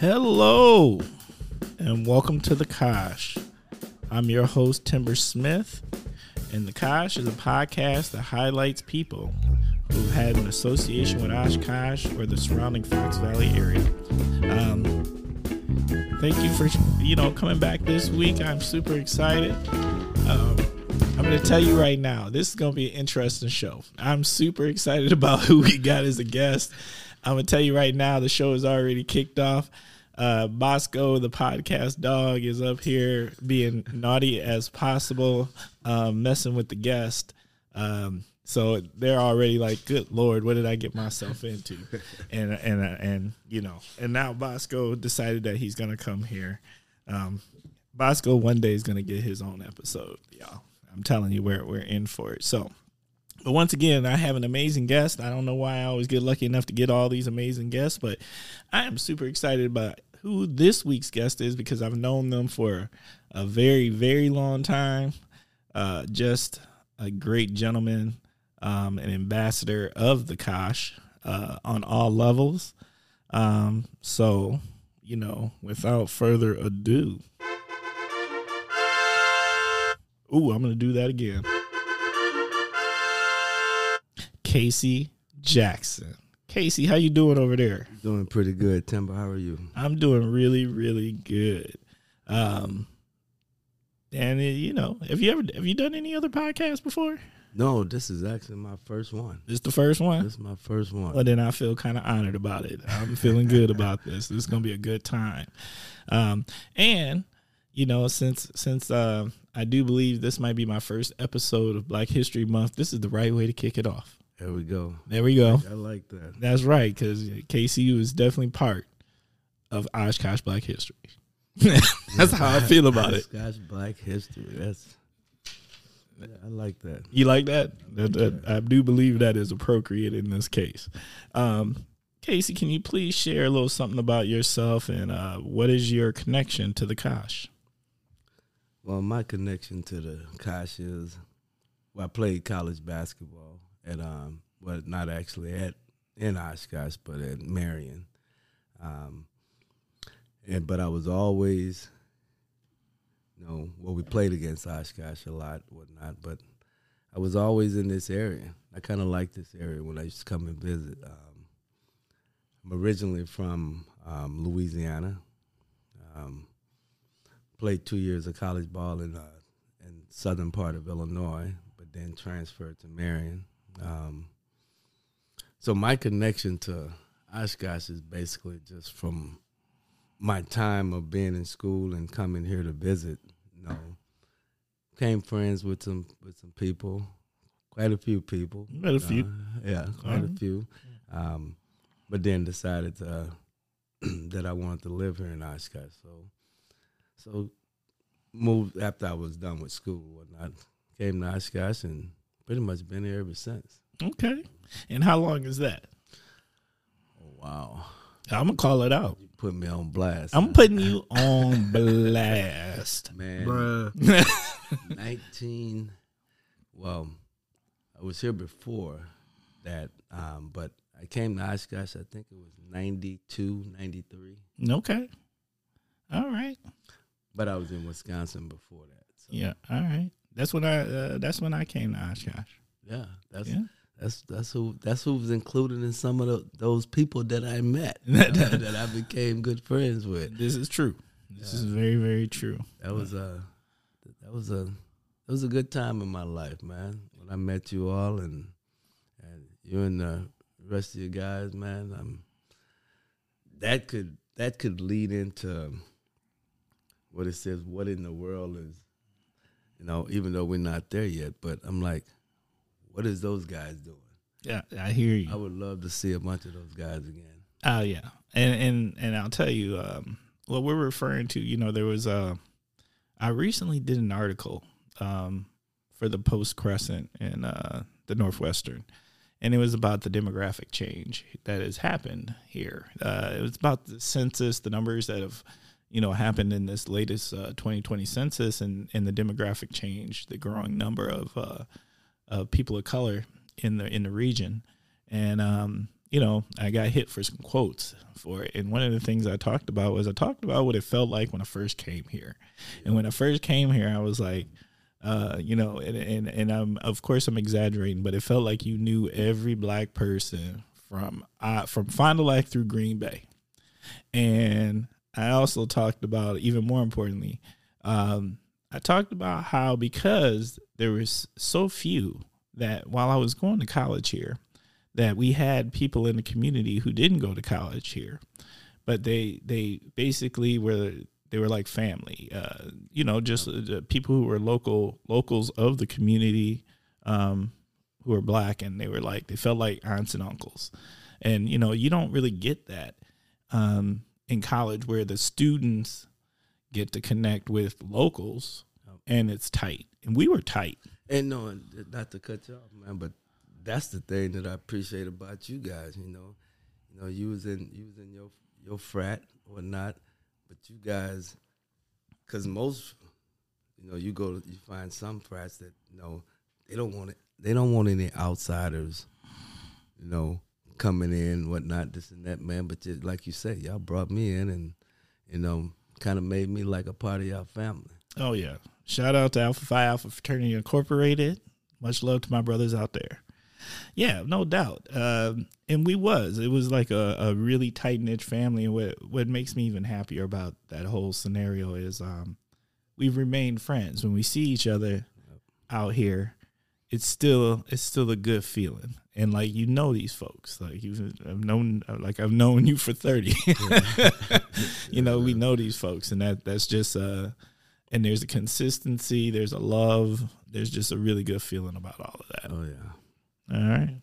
Hello, and welcome to the Kosh. I'm your host, Timber Smith, and the Kosh is a podcast that highlights people who've had an association with Oshkosh or the surrounding Fox Valley area. Um, thank you for you know coming back this week. I'm super excited. Um, I'm going to tell you right now, this is going to be an interesting show. I'm super excited about who we got as a guest. I'm going to tell you right now, the show is already kicked off. Uh, Bosco, the podcast dog, is up here being naughty as possible, um, messing with the guest. Um, so they're already like, "Good Lord, what did I get myself into?" And and and you know, and now Bosco decided that he's gonna come here. Um, Bosco one day is gonna get his own episode, y'all. I'm telling you, we're we're in for it. So, but once again, I have an amazing guest. I don't know why I always get lucky enough to get all these amazing guests, but I am super excited about who this week's guest is because I've known them for a very very long time. Uh, just a great gentleman, um, an ambassador of the Kosh uh, on all levels. Um, so, you know, without further ado. Ooh, I'm gonna do that again. Casey Jackson. Casey, how you doing over there? Doing pretty good, Timber. How are you? I'm doing really, really good. Um, and uh, you know, have you ever have you done any other podcasts before? No, this is actually my first one. This is the first one. This is my first one. Well, then I feel kind of honored about it. I'm feeling good about this. This is gonna be a good time. Um, and you know, since since uh, I do believe this might be my first episode of Black History Month, this is the right way to kick it off. There we go. There we go. I like that. That's right, because KCU is definitely part of Oshkosh Black History. That's how I feel about it. Scotch Black History. That's. I like that. You like that? That, that? I do believe that is appropriate in this case. Um, Casey, can you please share a little something about yourself and uh, what is your connection to the Kosh? Well, my connection to the Kosh is, well, I played college basketball at, um, well, not actually at in Oshkosh, but at Marian. Um, and but I was always, you know, well, we played against Oshkosh a lot, whatnot, but I was always in this area. I kind of like this area when I used to come and visit. Um, I'm originally from um, Louisiana. Um, played two years of college ball in uh, in southern part of Illinois, but then transferred to Marian. Um, so my connection to Oshkosh is basically just from my time of being in school and coming here to visit. You know, became friends with some with some people, quite a few people. Quite a few, uh, yeah, quite a few. Um, but then decided to, that I wanted to live here in Oshkosh. So, so moved after I was done with school. And whatnot, came to Oshkosh and pretty much been here ever since. Okay. And how long is that? Wow! I'm gonna call it out. You put me on blast. I'm putting you on blast, man. Bruh. Nineteen. Well, I was here before that, um, but I came to Oshkosh. I think it was 92, 93. Okay. All right. But I was in Wisconsin before that. So. Yeah. All right. That's when I. Uh, that's when I came to Oshkosh. Yeah. That's Yeah. that's that's who that's who was included in some of the, those people that I met uh, that I became good friends with. This is true. This is very very true. That was a that was a that was a good time in my life, man. When I met you all and and you and the rest of you guys, man. Um, that could that could lead into what it says. What in the world is, you know? Even though we're not there yet, but I'm like, what is those guys doing? Yeah, I hear you. I would love to see a bunch of those guys again. Oh yeah, and and and I'll tell you, um, what we're referring to. You know, there was a. I recently did an article um, for the Post Crescent and uh, the Northwestern, and it was about the demographic change that has happened here. Uh, it was about the census, the numbers that have, you know, happened in this latest uh, 2020 census, and and the demographic change, the growing number of uh, of people of color in the in the region, and um, you know, I got hit for some quotes for it. And one of the things I talked about was I talked about what it felt like when I first came here. And when I first came here, I was like, uh, you know, and, and and I'm of course I'm exaggerating, but it felt like you knew every black person from uh, from Fond du Lac through Green Bay. And I also talked about even more importantly, um, I talked about how because there was so few that while I was going to college here, that we had people in the community who didn't go to college here, but they they basically were they were like family. Uh, you know, just uh, people who were local locals of the community um, who were black, and they were like they felt like aunts and uncles. And you know, you don't really get that um, in college where the students get to connect with locals, and it's tight. And we were tight. And no, not to cut you off, man, but that's the thing that I appreciate about you guys. You know, you know, you was in you was in your your frat or not, but you guys, because most, you know, you go you find some frats that you know they don't want it. They don't want any outsiders, you know, coming in whatnot, this and that, man. But just, like you said, y'all brought me in and you know kind of made me like a part of y'all family. Oh yeah. Shout out to Alpha Phi Alpha Fraternity Incorporated. Much love to my brothers out there. Yeah, no doubt. Um, and we was. It was like a, a really tight knit family. And what what makes me even happier about that whole scenario is um, we've remained friends. When we see each other out here, it's still it's still a good feeling. And like you know these folks, like you've I've known like I've known you for thirty. you know we know these folks, and that that's just uh and there's a consistency, there's a love, there's just a really good feeling about all of that. Oh yeah. All right.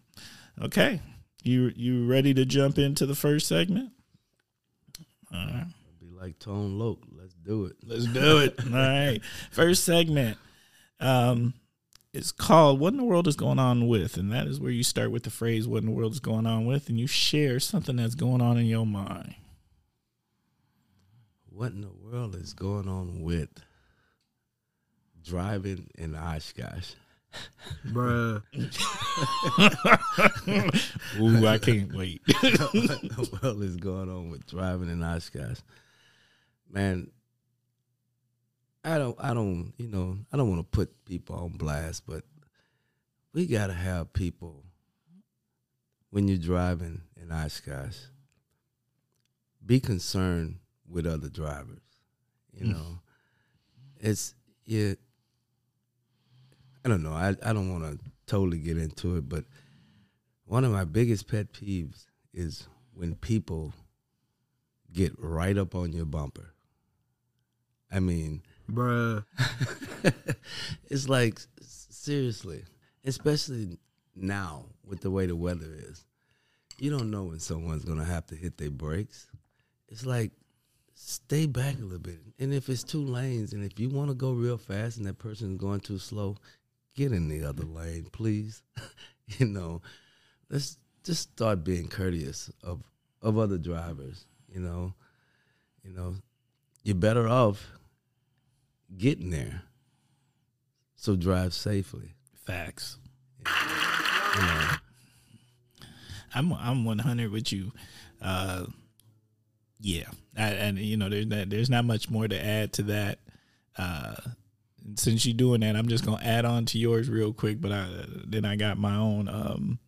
Okay. You you ready to jump into the first segment? All right. Be like Tone Loc. Let's do it. Let's do it. All right. First segment. Um it's called What in the World is Going On With? And that is where you start with the phrase What in the World is Going On With and you share something that's going on in your mind. What in the world is going on with driving in Oshkosh? Bruh. Ooh, I can't wait. what the world is going on with driving in Oshkosh? Man, I don't, I don't, you know, I don't want to put people on blast, but we gotta have people when you're driving in Oshkosh. Be concerned with other drivers. You mm. know, it's yeah. I don't know. I, I don't want to totally get into it, but one of my biggest pet peeves is when people get right up on your bumper. I mean, Bruh. it's like seriously, especially now with the way the weather is. You don't know when someone's gonna have to hit their brakes. It's like stay back a little bit, and if it's two lanes, and if you want to go real fast and that person's going too slow, get in the other lane, please. you know, let's just start being courteous of of other drivers. You know, you know, you're better off getting there. So drive safely. Facts. You know, I'm I'm 100 with you. Uh, yeah, I, and you know there's not, there's not much more to add to that. Uh, since you're doing that, I'm just gonna add on to yours real quick. But I then I got my own. Um,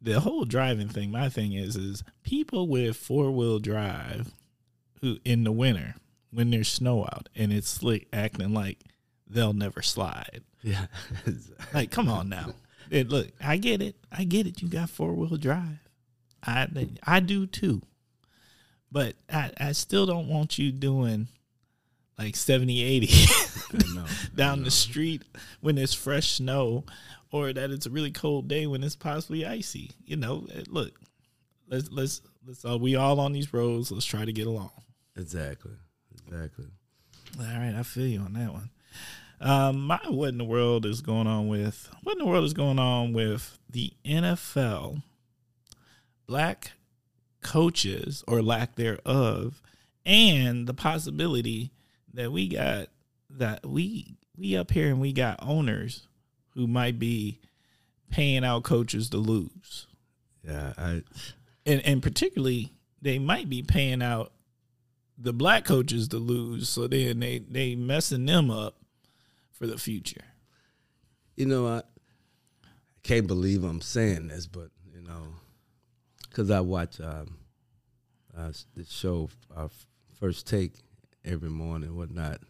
the whole driving thing. My thing is is people with four wheel drive who in the winter when there's snow out and it's slick, acting like they'll never slide. yeah. Like, come on now. It, look, I get it. I get it. You got four wheel drive. I I do too. But I, I still don't want you doing like 70, 80 know. down the street when it's fresh snow or that it's a really cold day when it's possibly icy. You know, eh, look, let's let's let's uh, we all on these roads. Let's try to get along. Exactly. Exactly. All right, I feel you on that one. Um, my what in the world is going on with what in the world is going on with the NFL black coaches or lack thereof, and the possibility that we got that we we up here and we got owners who might be paying out coaches to lose. Yeah, I and and particularly they might be paying out the black coaches to lose, so then they they messing them up for the future. you know I, I can't believe I'm saying this, but you know, because I watch um, uh, the show uh, First Take every morning, and whatnot,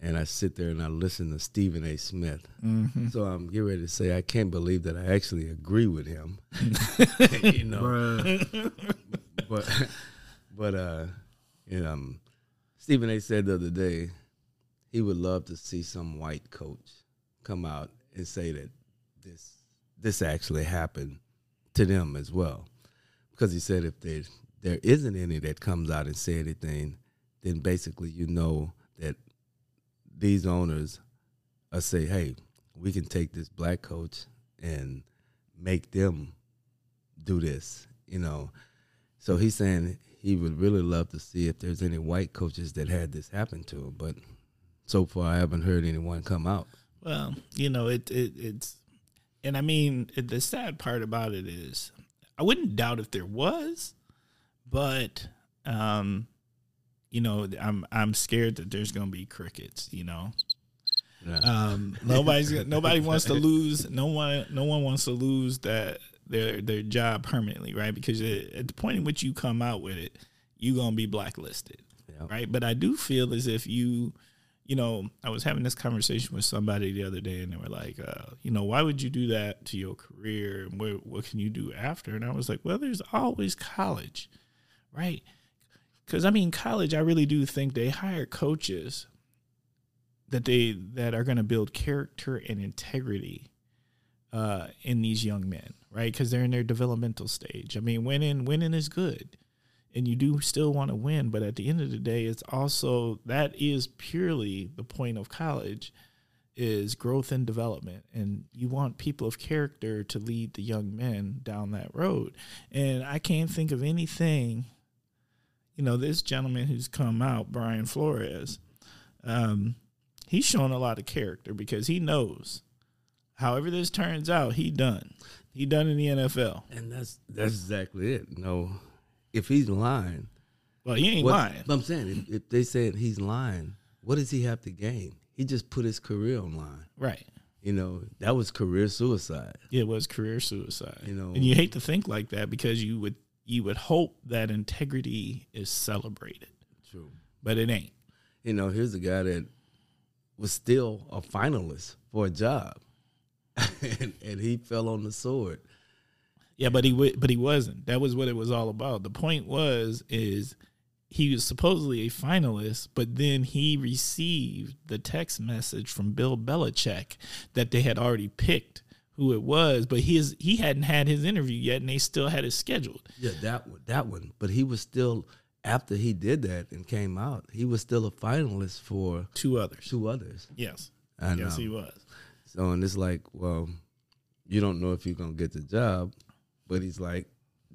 and I sit there and I listen to Stephen A. Smith. Mm-hmm. So I'm getting ready to say I can't believe that I actually agree with him. you know, but but uh, you know, um, Stephen A. said the other day he would love to see some white coach come out and say that this this actually happened to them as well, because he said if there there isn't any that comes out and say anything, then basically you know that these owners are say, hey, we can take this black coach and make them do this, you know. So he's saying he would really love to see if there's any white coaches that had this happen to him, but so far I haven't heard anyone come out. Well, you know, it, it it's, and I mean, it, the sad part about it is, I wouldn't doubt if there was, but, um, you know, I'm I'm scared that there's gonna be crickets. You know, Yeah. um, nobody's nobody wants to lose. No one no one wants to lose that their their job permanently, right? Because at the point in which you come out with it, you're gonna be blacklisted Yeah. right? But I do feel as if you, you know, I was having this conversation with somebody the other day, and they were like, uh, you know, why would you do that to your career, and what what can you do after? And I was like, well, there's always college, right? Because I mean, college, I really do think they hire coaches that they that are going to build character and integrity uh, in these young men, right? Because they're in their developmental stage. I mean, winning winning is good and you do still want to win but at the end of the day it's also that is purely the point of college is growth and development and you want people of character to lead the young men down that road and i can't think of anything you know this gentleman who's come out brian flores um, he's shown a lot of character because he knows however this turns out he done he done in the nfl And that's that's exactly it. No, if he's lying, well he ain't what- lying But I'm saying if, if they said he's lying, what does he have to gain? He just put his career on line. right You know, that was career suicide. it was career suicide. You know- and you hate to think like that because you would you would hope that integrity is celebrated, True. but it ain't. You know, here's a guy that was still a finalist for a job, and, and he fell on the sword. Yeah, but he wa- but he wasn't. That was what it was all about. The point was is he was supposedly a finalist, but then he received the text message from Bill Belichick that they had already picked who it was, but his he hadn't had his interview yet, and they still had it scheduled. Yeah, that one, that one. But he was still after he did that and came out. He was still a finalist for Two others. two others. Yes. I know. Yes, he was. So and it's like, well, you don't know if you're gonna get the job, but he's like,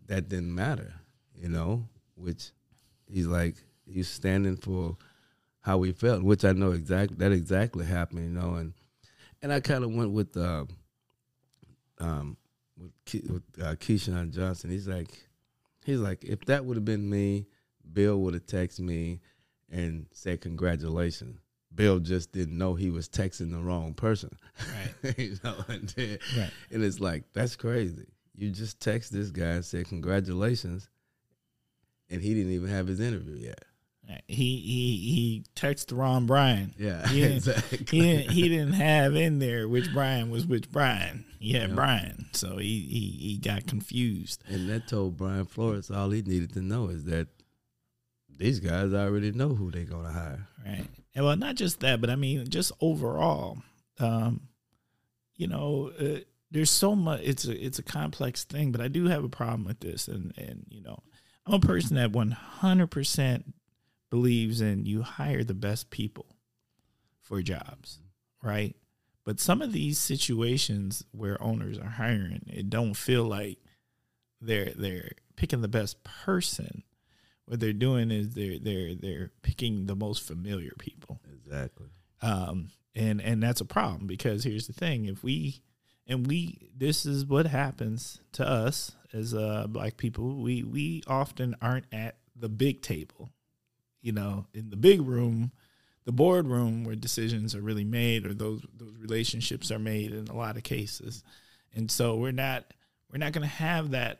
that didn't matter, you know. Which he's like, he's standing for how we felt, which I know exactly that exactly happened, you know. And and I kind of went with uh, um with Ke- with uh, Keyshawn Johnson. He's like, he's like, if that would have been me, Bill would have texted me and said congratulations. Bill just didn't know he was texting the wrong person. Right. you know, and, then, Right. and it's like that's crazy. You just text this guy and said congratulations, and he didn't even have his interview yet. He he he texted Ron Brian. Yeah, He didn't, exactly. he didn't he didn't have in there which Brian was which Brian. He had Yeah. Brian, so he, he he got confused. And that told Brian Flores all he needed to know is that these guys already know who they're gonna hire. Right. And well, not just that, but I mean, just overall, um, you know, uh, there's so much. It's a it's a complex thing, but I do have a problem with this, and and you know, I'm a person that 100 percent believes in you hire the best people for jobs, right? But some of these situations where owners are hiring, it don't feel like they're they're picking the best person. What they're doing is they're they're they're picking the most familiar people. Exactly. um, and and that's a problem because here's the thing: if we and we this is what happens to us as uh black people. We we often aren't at the big table. You know in the big room the boardroom where decisions are really made or those those relationships are made in a lot of cases. And so we're not we're not going to have that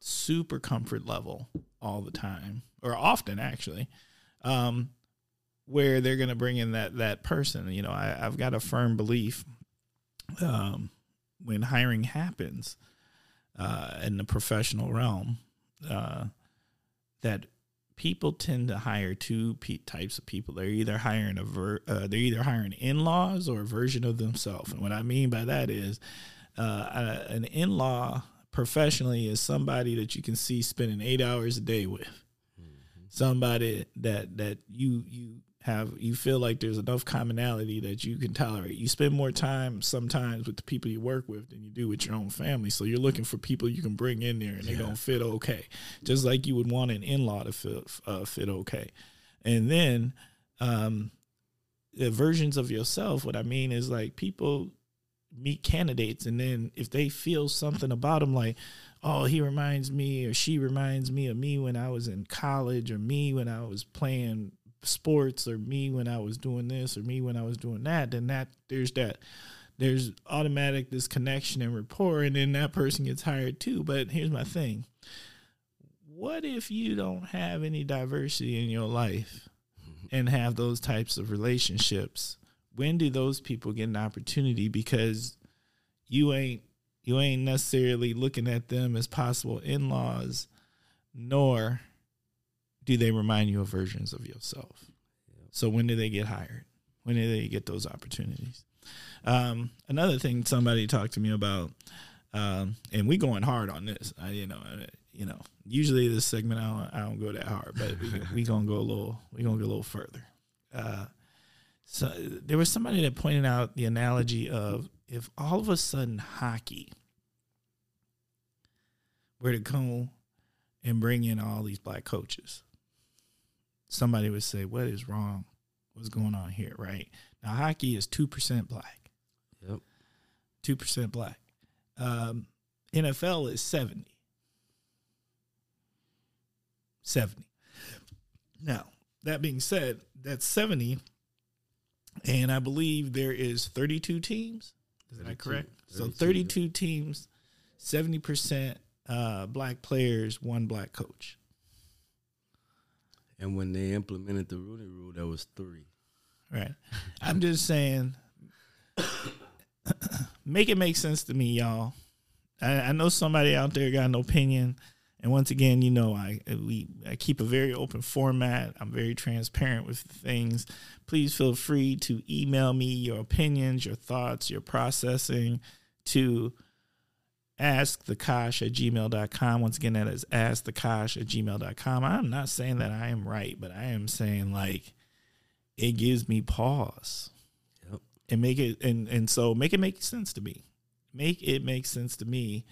super comfort level all the time or often actually um where they're going to bring in that that person you know I, i've got a firm belief um when hiring happens uh, in the professional realm, uh, that people tend to hire two types of people. They're either hiring a ver- uh, they're either hiring in-laws or a version of themselves. And what I mean by that is uh, an in-law professionally is somebody that you can see spending eight hours a day with. Mm-hmm. Somebody that that you you have you feel like there's enough commonality that you can tolerate. You spend more time sometimes with the people you work with than you do with your own family. So you're looking for people you can bring in there and they're gonna fit okay, just like you would want an in-law to fit uh, fit okay. And then um, the versions of yourself. What I mean is like people meet candidates and then if they feel something about them like oh he reminds me or she reminds me of me when i was in college or me when i was playing sports or me when I was doing this or me when I was doing that, then that there's that there's automatic this connection and rapport and then that person gets hired too. But here's my thing. What if you don't have any diversity in your life and have those types of relationships? When do those people get an opportunity because you ain't you ain't necessarily looking at them as possible in-laws nor do they remind you of versions of yourself? So when do they get hired? When do they get those opportunities? Um, another thing somebody talked to me about, um, and we going hard on this. I, you know, I, you know, usually this segment I don't, I don't go that hard, but we, we gonna go a little, we gonna go a little further. Uh, so there was somebody that pointed out the analogy of if all of a sudden hockey were to come and bring in all these black coaches somebody would say, "What is wrong? What's going on here?" Right now, hockey is two percent black. Yep, two percent black. Um, NFL is seventy. Seventy. Now that being said, that's seventy, and I believe there is thirty-two teams. Is that correct? 32, so thirty-two teams, seventy percent uh, black players, one black coach. And when they implemented the Rooney Rule, there was three. Right. I'm just saying, make it make sense to me, y'all. I, I, know somebody out there got an opinion, and once again, you know, I uh, we I keep a very open format. I'm very transparent with things. Please feel free to email me your opinions, your thoughts, your processing to askthekosh at gmail.com. Once again, that is askthekosh at gmail.com. I'm not saying that I am right, but I am saying like it gives me pause. Yep. And make it and and so make it make sense to me. Make it make sense to me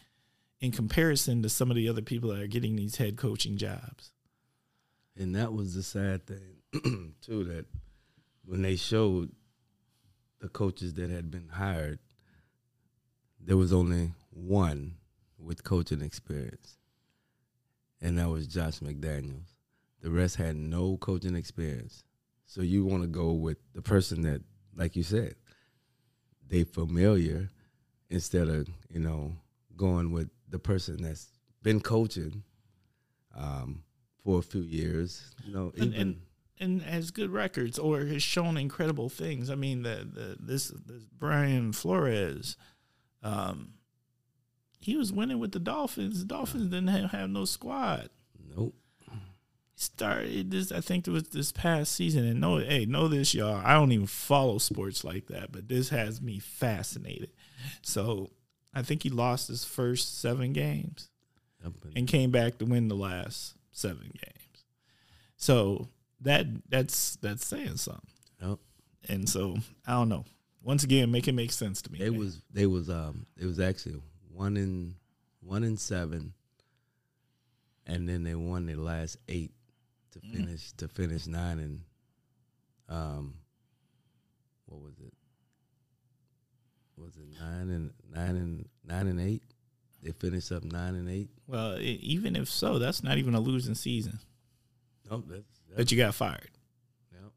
in comparison to some of the other people that are getting these head coaching jobs. And that was the sad thing too that when they showed the coaches that had been hired, there was only one with coaching experience, and that was Josh McDaniels. The rest had no coaching experience. So you want to go with the person that, like you said, they familiar instead of you know going with the person that's been coaching um, for a few years. You know, and, even and, and has good records or has shown incredible things. I mean, the, the this this Brian Flores. Um, he was winning with the Dolphins. The Dolphins didn't have, have no squad. Nope. He started this. I think it was this past season. And know, hey, know this, y'all. I don't even follow sports like that, but this has me fascinated. So I think he lost his first seven games and came back to win the last seven games. So that that's that's saying something. Yep. And so I don't know. Once again, make it make sense to me. It man. was they was um it was actually one in one in seven, and then they won their last eight to mm. finish to finish nine and um, what was it? Was it nine and nine and nine and eight? They finished up nine and eight. Well, e- even if so, that's not even a losing season. Nope, that's, that's But you got fired. Yep.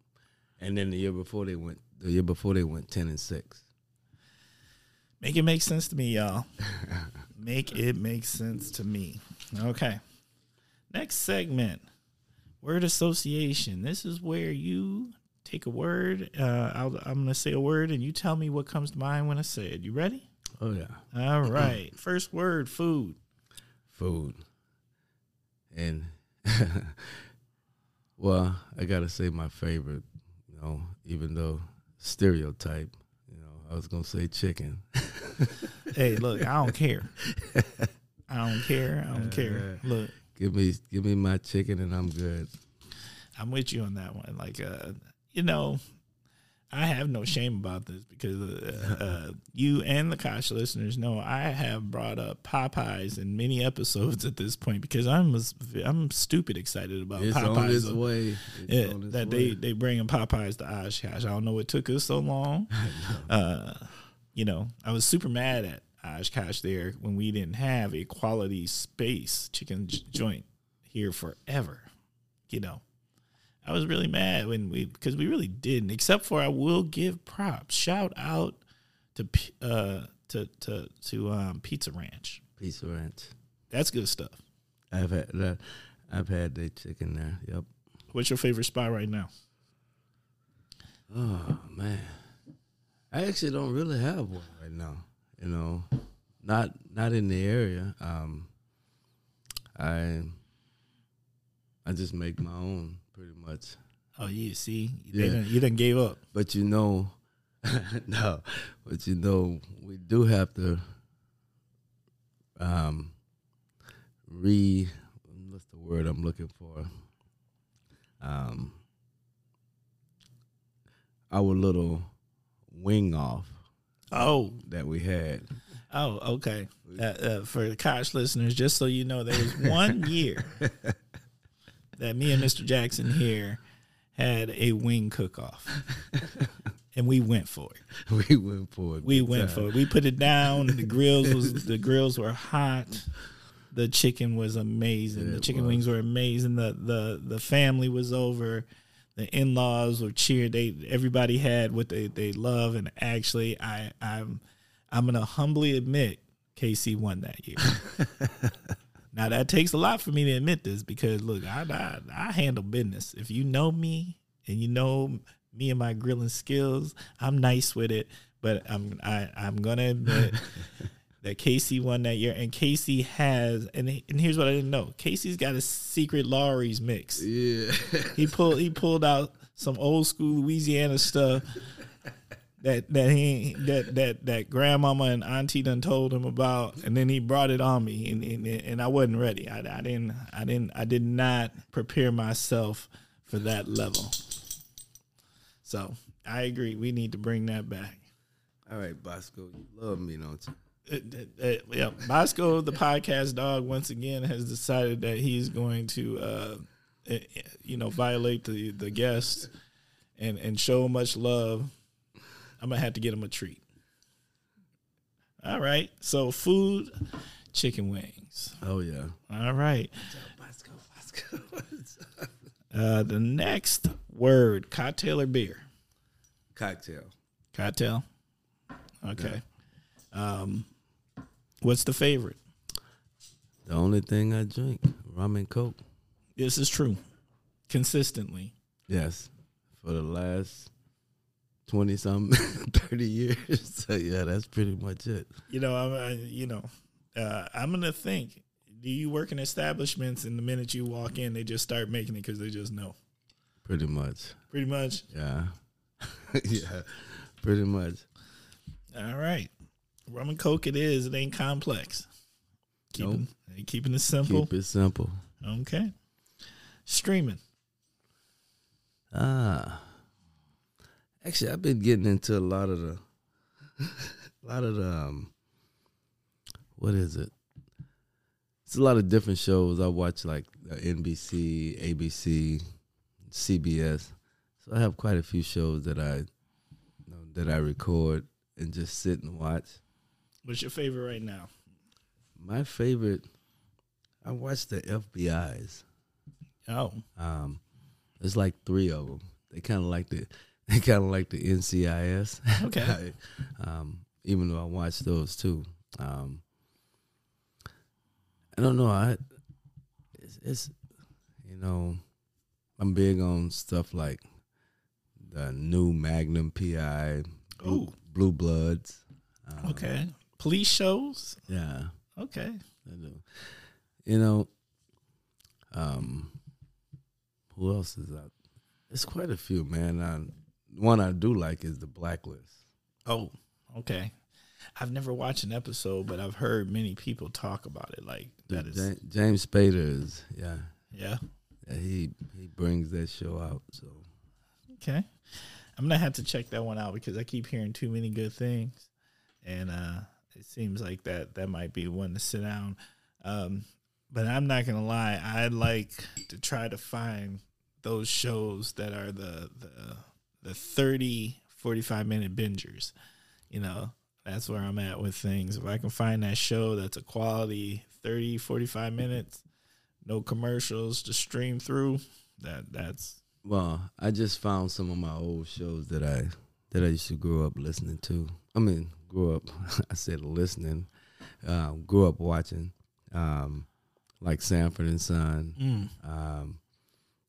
And then the year before they went, the year before they went ten and six. Make it make sense to me, y'all. make it make sense to me. Okay. Next segment word association. This is where you take a word. Uh, I'll, I'm going to say a word and you tell me what comes to mind when I say it. You ready? Oh yeah, All right. First word food. food. And well, I gotta say my favorite. You know, even though stereotype. You know, I was gonna say chicken. Hey, look, I don't care. I don't care. I don't care. Look, Give me, give me my chicken, and I'm good. I'm with you on that one. Like, uh, you know, I have no shame about this because uh, uh, you and the Kosh listeners know I have brought up Popeyes in many episodes at this point because I'm I'm stupid excited about It's Popeyes. on its way. It's yeah, on its that way. they they bringing Popeyes to Oshkosh. I don't know what took us so long. Uh, you know, I was super mad at Oshkosh there when we didn't have a quality space chicken j- joint here forever. You know, I was really mad when we because we really didn't. Except for I will give props. Shout out to uh to to to um Pizza Ranch. Pizza Ranch. That's good stuff. I've had that. I've had the chicken there. Yep. What's your favorite spot right now? Oh man, I actually don't really have one right now. You know, not not in the area. Um, I I just make my own pretty much. Oh, you see, Yeah. you didn't you didn't gave up. But you know, no, but you know, we do have to um re what's the word I'm looking for? Um our little wing off Oh, that we had. Oh, okay. Uh, uh, for the Kosh listeners, just so you know, there was one year that me and Mr. Jackson here had a wing cook off, and we went for it. We went for it. We went time. for it. We put it down. The grills was the grills were hot. The chicken was amazing. Yeah, the chicken was. wings were amazing. The the the family was over. The in laws were cheered. They everybody had what they they love. And actually, I I'm I'm gonna humbly admit KC won that year. now that takes a lot for me to admit this because look, I I, I handle business. If you know me and you know me and my grilling skills, I'm nice with it. But I'm I I'm gonna admit that Casey won that year, and Casey has and and here's what I didn't know: Casey's got a secret Lawry's mix. Yeah. He pulled he pulled out some old school Louisiana stuff that that he that that that grandmama and auntie done told him about, and then he brought it on me, and and, and I wasn't ready. I, I didn't I didn't I did not prepare myself for that level. So I agree. We need to bring that back. All right, Bosco, you love me, don't you? Uh, uh, uh, yeah, Bosco, the podcast dog, once again has decided that he's going to, uh, uh, you know, violate the the guest and and show much love. I'm gonna have to get him a treat. All right, so food, chicken wings. Oh yeah. All right, Bosco, Bosco. uh, the next word, cocktail or beer? Cocktail. Cocktail. Okay. Um, what's the favorite? The only thing I drink, rum and coke. This is true. Consistently. Yes, for the last twenty something, thirty years. So yeah, that's pretty much it. You know, I'm, I, you know, uh, I'm gonna think. Do you work in establishments, and the minute you walk in, they just start making it because they just know? Pretty much. Pretty much. Yeah, yeah, pretty much. All right, rum and coke. It is. It ain't complex. Keeping keeping it simple. Keep it simple. Okay. Streaming. Ah, actually, I've been getting into a lot of the, a lot of the, um, what is it? It's a lot of different shows. I watch like NBC, ABC, CBS. So I have quite a few shows that I, you know, that I record and just sit and watch. What's your favorite right now? My favorite, I watch the FBI's. Oh, Um, there's like three of them. They kind of like the, kind of like the NCIS. Okay. um, even though I watch those too. Um, I don't know. I, it's, it's, you know, I'm big on stuff like the new Magnum PI, Blue, Ooh. Blue Bloods. Um, okay. Police shows. Yeah. Okay. You know, um, who else is out? It's quite a few, man. I, one I do like is the Blacklist. Oh, okay. I've never watched an episode, but I've heard many people talk about it. Like that is, James Spader is, yeah, yeah. yeah, he he brings that show out. So Okay. I'm gonna have to check that one out because I keep hearing too many good things, and uh, it seems like that that might be one to sit down. Um, but I'm not gonna lie, I like to try to find those shows that are the the the 30 45 minute bingers. You know, that's where I'm at with things. If I can find that show that's a quality 30 45 minutes, no commercials, just stream through, that that's Well, I just found some of my old shows that I that I used to grow up listening to. I mean, grew up. I said listening. Um, grew up watching, um, like Sanford and Son. mm, Um,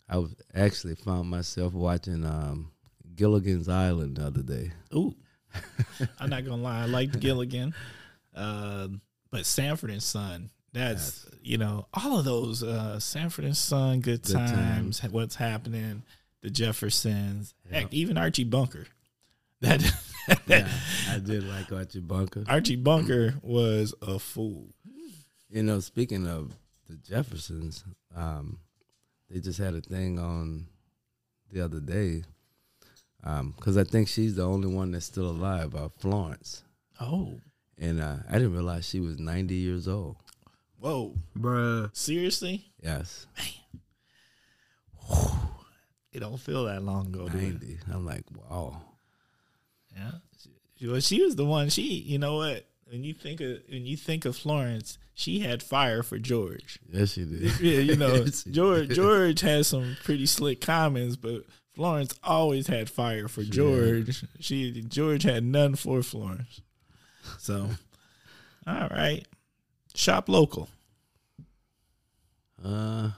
I was actually found myself watching um, Gilligan's Island the other day. Ooh, I'm not gonna lie. I liked Gilligan, um, but Sanford and Son. That's you know all of those uh, Sanford and Son, Good, Good times, What's Happening, The Jeffersons, Yeah. heck, even Archie Bunker. That, Yeah, I did like Archie Bunker. Archie Bunker was a fool. You know, speaking of the Jeffersons, um, they just had a thing on the other day because I think she's the only one that's still alive. Uh, Florence, Oh, and uh, I didn't realize she was ninety years old. whoa, Bruh. seriously? Yes, Man. It don't feel that long ago. do ninety. I'm like, wow. Yeah. She, well, she was the one. She, you know what? When you think of when you think of Florence, she had fire for George. Yes, she did. Yeah, you know, Yes, George did. George has some pretty slick comments, but Florence always had fire for George. She George had none for Florence. So, all right, shop local. Uh,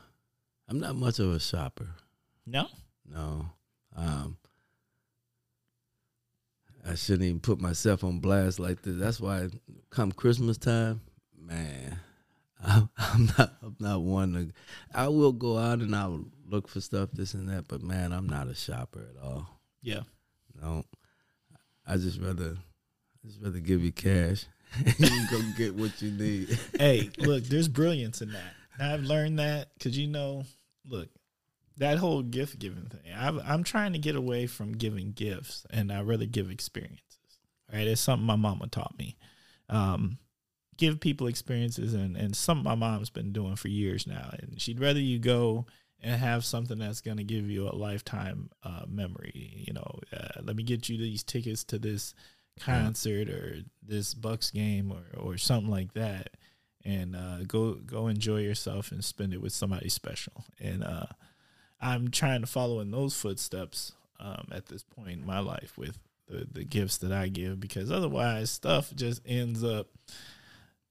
I'm not much of a shopper. No, No. Um, I shouldn't even put myself on blast like this. That's why come Christmas time, man, I'm, I'm not I'm not one to I will go out and I'll look for stuff, this and that, but man, I'm not a shopper at all. yeah, No. I just rather I just rather give you cash and you go get what you need. hey, look, there's brilliance in that. I've learned that because you know, look, that whole gift giving thing. I've, I'm trying to get away from giving gifts, and I rather give experiences. Right, it's something my mama taught me. Um, give people experiences, and and something my mom's been doing for years now. And she'd rather you go and have something that's going to give you a lifetime uh, memory. You know, uh, let me get you these tickets to this concert or this Bucks game or or something like that and uh, go go enjoy yourself and spend it with somebody special. And uh, I'm trying to follow in those footsteps um, at this point in my life with the the gifts that I give because otherwise stuff just ends up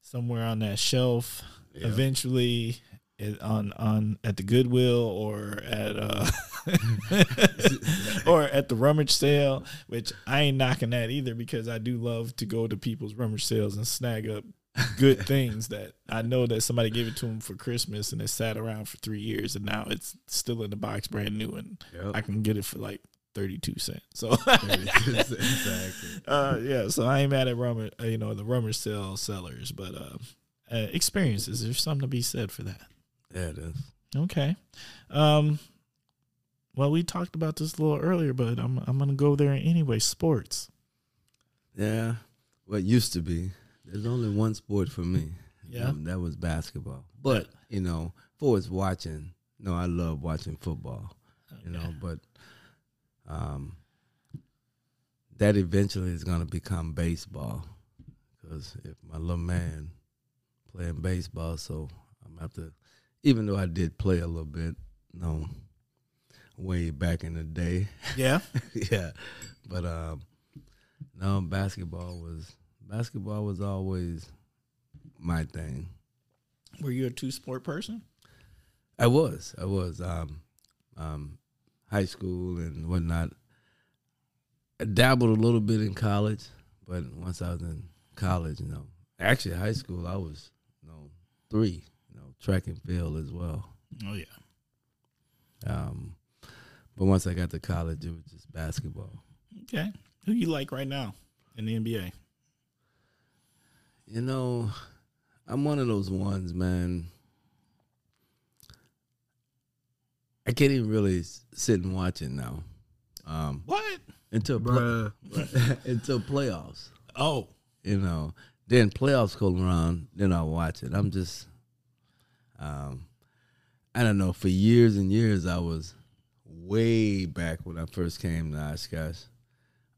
somewhere on that shelf. Yeah. Eventually, it, on on at the Goodwill or at uh or at the rummage sale, which I ain't knocking that either because I do love to go to people's rummage sales and snag up good things that I know that somebody gave it to them for Christmas and it sat around for three years and now it's still in the box brand new and I can get it for like 32 cents. So exactly. uh yeah, so I ain't mad at rummage, uh, you know, the rummage sale sellers, but uh, uh experiences, there's something to be said for that. Yeah, it is. Okay. Um well, we talked about this a little earlier, but I'm I'm going to go there anyway, sports. Yeah. Well, used to be. There's only one sport for me. Yeah. Um, that was basketball. But, you know, for us watching, no, I love watching football. You know, but um that eventually is going to become baseball. Because if my little man playing baseball, so I'm have to. Even though I did play a little bit, you know, way back in the day, Yeah. yeah. But um, no, basketball was basketball was always my thing. Were you a two sport person? I was, I was, um, um, high school and whatnot. I dabbled a little bit in college, but once I was in college, you know, actually high school, I was, you know, three, you know, track and field as well. Oh yeah. Um, but once I got to college, it was just basketball. Okay. Who you like right now in the NBA? You know, I'm one of those ones, man. I can't even really sit and watch it now. Um, What? until play, until playoffs, Oh, you know. Then playoffs come around, then I'll watch it. I'm just, um, I don't know. For years and years, I was way back when I first came to Oshkosh.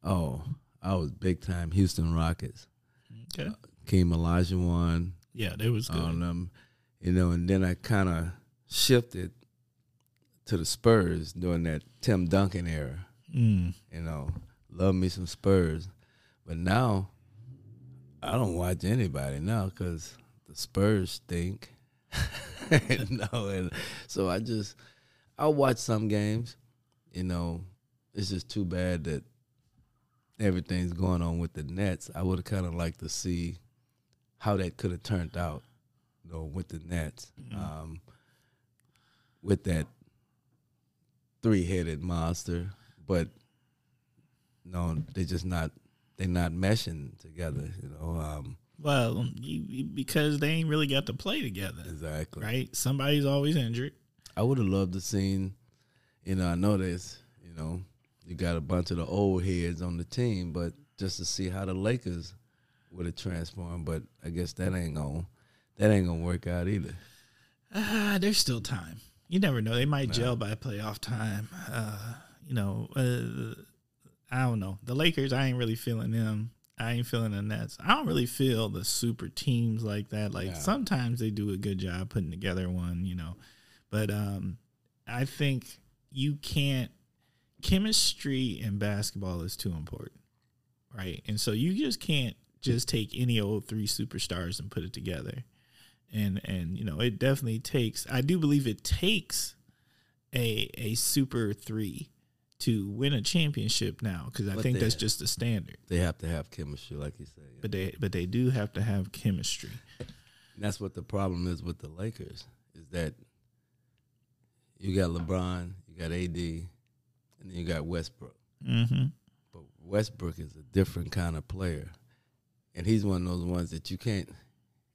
Oh, I was big time Houston Rockets. okay. Hakeem Olajuwon. Yeah, that was good. on them, you know, and then I kind of shifted to the Spurs during that Tim Duncan era. Mm. You know, love me some Spurs, but now I don't watch anybody now because the Spurs stink. no, and so I just I'll watch some games. You know, it's just too bad that everything's going on with the Nets. I would have kind of liked to see how that could have turned out, you know, with the Nets, um, with that three-headed monster. But no, they're just not. They're not meshing together. You know, um, Well, you, you- because they ain't really got to play together, exactly. right? Somebody's always injured. I would have loved to seen. You know, I know this. You know, you got a bunch of the old heads on the team, but just to see how the Lakers would have transformed. But I guess that ain't gonna that ain't gonna work out either. Ah, there's still time. You never know. They might gel by playoff time. Uh, you know, uh, I don't know. The Lakers, I ain't really feeling them. I ain't feeling the Nets. I don't really feel the super teams like that. Like sometimes they do a good job putting together one, you know. But um, I think you can't. Chemistry in basketball is too important, right? And so you just can't just take any old three superstars and put it together and and you know it definitely takes i do believe it takes a a super three to win a championship now because i But think that's just the standard They have to have chemistry, like you say. but they but they do have to have chemistry And that's what the problem is with the Lakers is that you got LeBron, you got AD, and then you got Westbrook. mm-hmm But Westbrook is a different kind of player. And he's one of those ones that you can't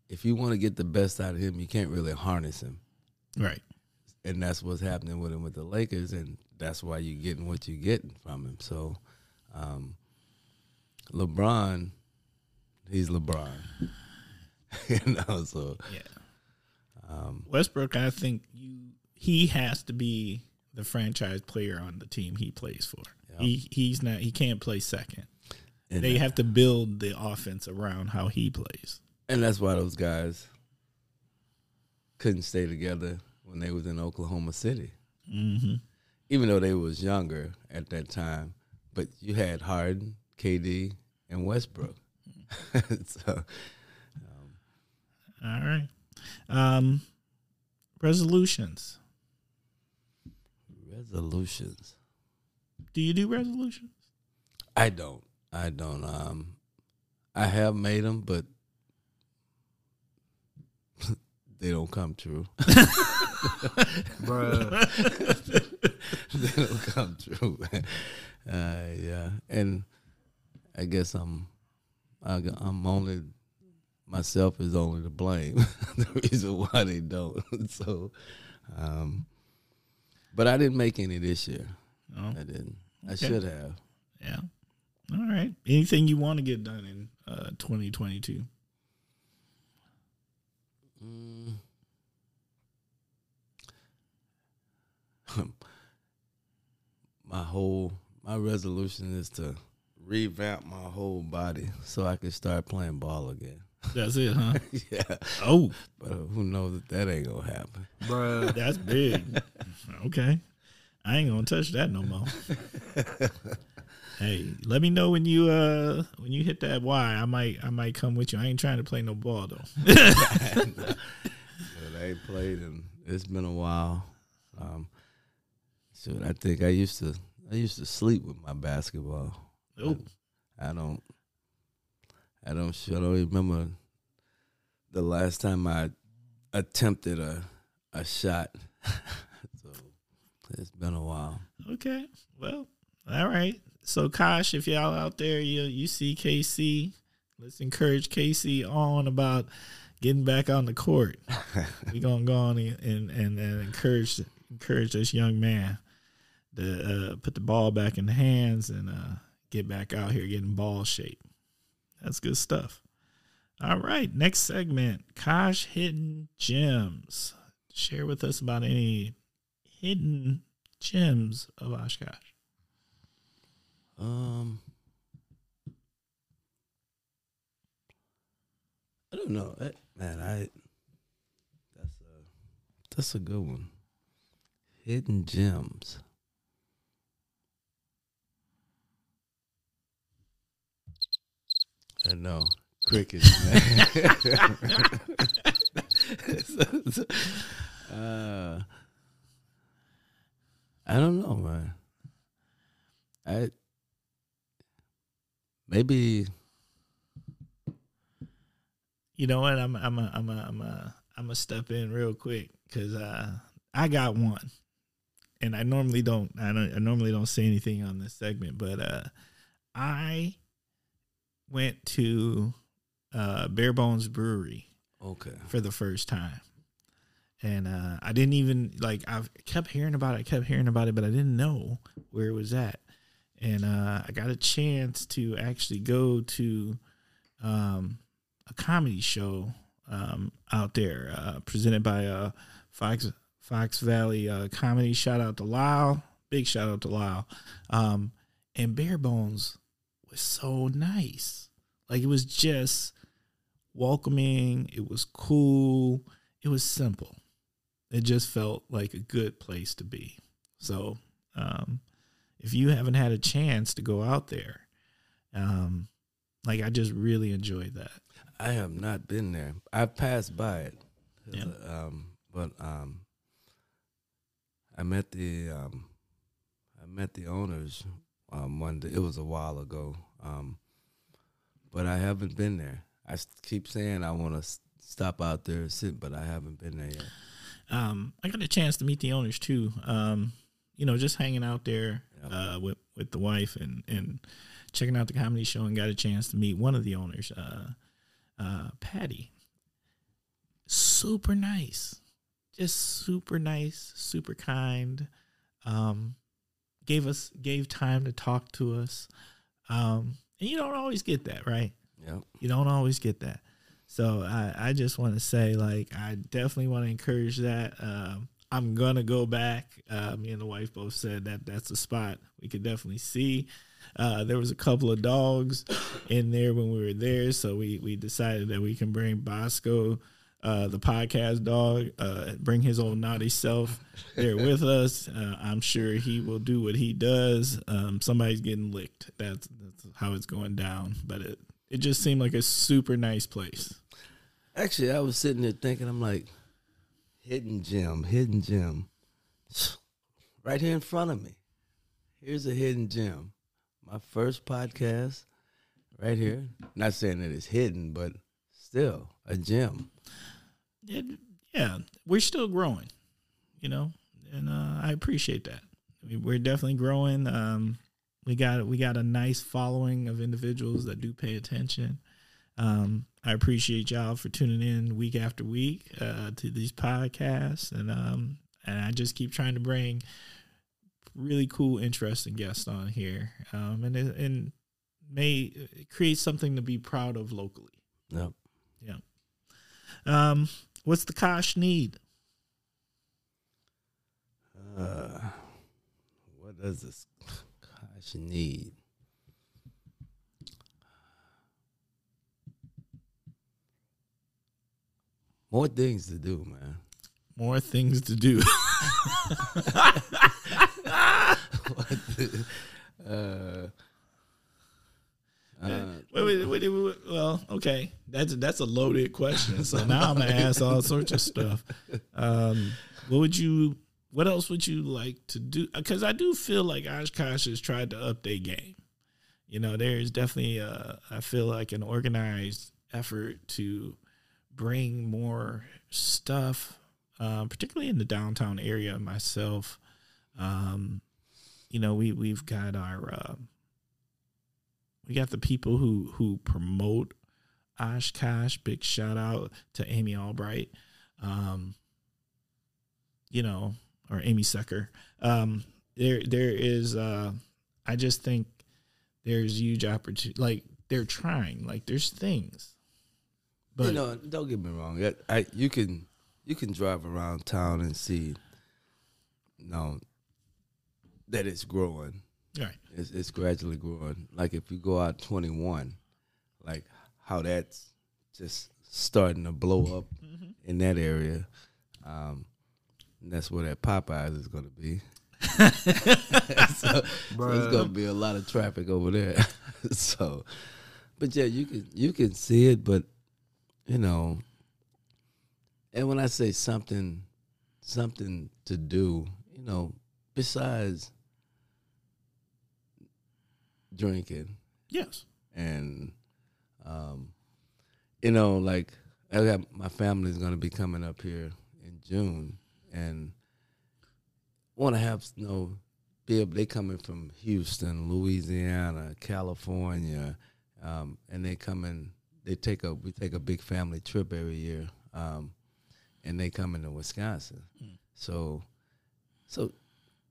if you want to get the best out of him, you can't really harness him. right And that's what's happening with him with the Lakers and that's why you're getting what you're getting from him. So um, LeBron, he's LeBron. you know, so yeah um, westbrook i think you he has to be the franchise player on the team he plays for he he's not he can't play second and, they have to build the offense around how he plays and that's why those guys couldn't stay together when they was in Oklahoma City. mm-hmm even though they was younger at that time. But you had Harden, KD, and Westbrook. so all right um resolutions resolutions. do you do resolutions I don't. I don't. Um, I have made them, but they don't come true. Bruh. they don't come true. uh, yeah, and I guess I'm. I, I'm only myself is only to blame. the reason why they don't. so, um, but I didn't make any this year. oh I didn't. I should have. yeah all right anything you want to get done in uh 2022 Mm. my whole my resolution is to revamp my whole body so I can start playing ball again. That's it, huh? yeah, Oh, but who knows if that ain't gonna happen? bruh, that's big. Okay, I ain't gonna touch that no more. Hey, let me know when you uh when you hit that Y. I might I might come with you. I ain't trying to play no ball though. But I ain't played and it's been a while. Um, so I think I used to I used to sleep with my basketball. Oh, I don't. I don't. I don't remember the last time I attempted a a shot. so it's been a while. okay. Well, all right. So, Kosh, if y'all out there, you you see Casey, let's encourage Casey on about getting back on the court. we gonna go on and and, and, and encourage encourage this young man to uh, put the ball back in the hands and uh, get back out here getting ball shape. That's good stuff. All right, next segment, Kosh hidden gems. Share with us about any hidden gems of Oshkosh. Um, I don't know, Eh, man. I that's a that's a good one. Hidden gems. I know crickets, man. uh, I don't know, man. I maybe You know what? I'm I'm a, I'm a, I'm a, I'm a step in real quick because uh, I got one, and I normally don't I don't I normally don't say anything on this segment, but uh, I went to uh, Bare Bones Brewery okay. for the first time. And uh, I didn't even like I kept hearing about it, I kept hearing about it, but I didn't know where it was at. And uh, I got a chance to actually go to um, a comedy show um, out there uh, presented by uh, Fox Fox Valley uh, Comedy. Shout out to Lyle, big shout out to Lyle. Um, and Bare Bones was so nice. Like it was just welcoming. It was cool. It was simple. It just felt like a good place to be. So, um, if you haven't had a chance to go out there, um, like I just really enjoyed that. I have not been there. I passed by it. Yeah. Um, but um, I met the um, I met the owners um, one day. It was a while ago. Um, but I haven't been there. I keep saying I want to stop out there and sit, but I haven't been there yet. Um, I got a chance to meet the owners too. Um, you know, just hanging out there. Uh, with with the wife and and checking out the comedy show, and got a chance to meet one of the owners, uh, uh, Patty. Super nice, just super nice, super kind. Um, gave us gave time to talk to us. Um, and you don't always get that, right? Yep. You don't always get that. So I, I just want to say, like, I definitely want to encourage that. Um, I'm gonna go back. Uh, me and the wife both said that that's a spot we could definitely see. Uh, there was a couple of dogs in there when we were there, so we we decided that we can bring Bosco, uh, the podcast dog, uh, bring his old naughty self there with us. Uh, I'm sure he will do what he does. Um, somebody's getting licked. That's that's how it's going down. But it it just seemed like a super nice place. Actually, I was sitting there thinking, I'm like, hidden gem, hidden gem, right here in front of me. Here's a hidden gem. My first podcast, right here. Not saying that it's hidden, but still a gem. It, yeah, we're still growing, you know, and uh, I appreciate that. We, we're definitely growing. Um, we got we got a nice following of individuals that do pay attention. Um, I appreciate y'all for tuning in week after week uh, to these podcasts, and um, and I just keep trying to bring really cool, interesting guests on here, um, and it, and may create something to be proud of locally. Yep. Yeah. Um, what's the Kosh need? Uh, what does this gosh need? More things to do, man. More things to do. uh, Uh, wait, wait, wait, wait, wait, well, okay, that's that's a loaded question. So now I'm gonna ask all sorts of stuff. Um, what would you? What else would you like to do? Because I do feel like Oshkosh has tried to up their game. You know, there is definitely a, I feel like an organized effort to bring more stuff, um, particularly in the downtown area. Myself, um, you know, we we've got our. Uh, we got the people who who promote Oshkosh. Big shout out to Amy Albright, um, you know, or Amy Secker. Um, there there is. Uh, I just think there's huge opportunity. Like they're trying. Like there's things. But you know, don't get me wrong. I, I you can you can drive around town and see, you know, that it's growing. right, It's, it's gradually growing. Like if you go out 21, like how that's just starting to blow up in that area. Um, and that's where that Popeyes is going to be. so, so it's going to be a lot of traffic over there. so, but yeah, you can you can see it, but you know, and when I say something, something to do, you know, besides drinking. Yes, and um you know like I got my family's gonna be coming up here in June and wanna have you know be they coming from Houston, Louisiana, California, um, and they coming they take a we take a big family trip every year. Um, and they come into Wisconsin. So so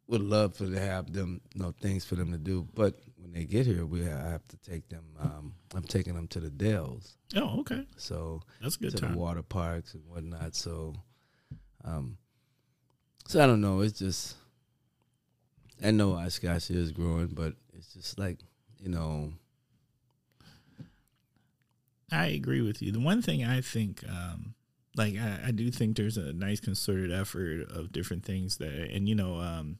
would love for to have them, you know, things for them to do. But when they get here, we I have to take them. Um, I'm taking them to the Dells, oh okay, so that's good to time. the water parks and whatnot. So, um, so I don't know. It's just I know Oshkosh is growing, but it's just like you know, I agree with you. The one thing I think, um, like, I, I do think there's a nice concerted effort of different things that, and you know, um,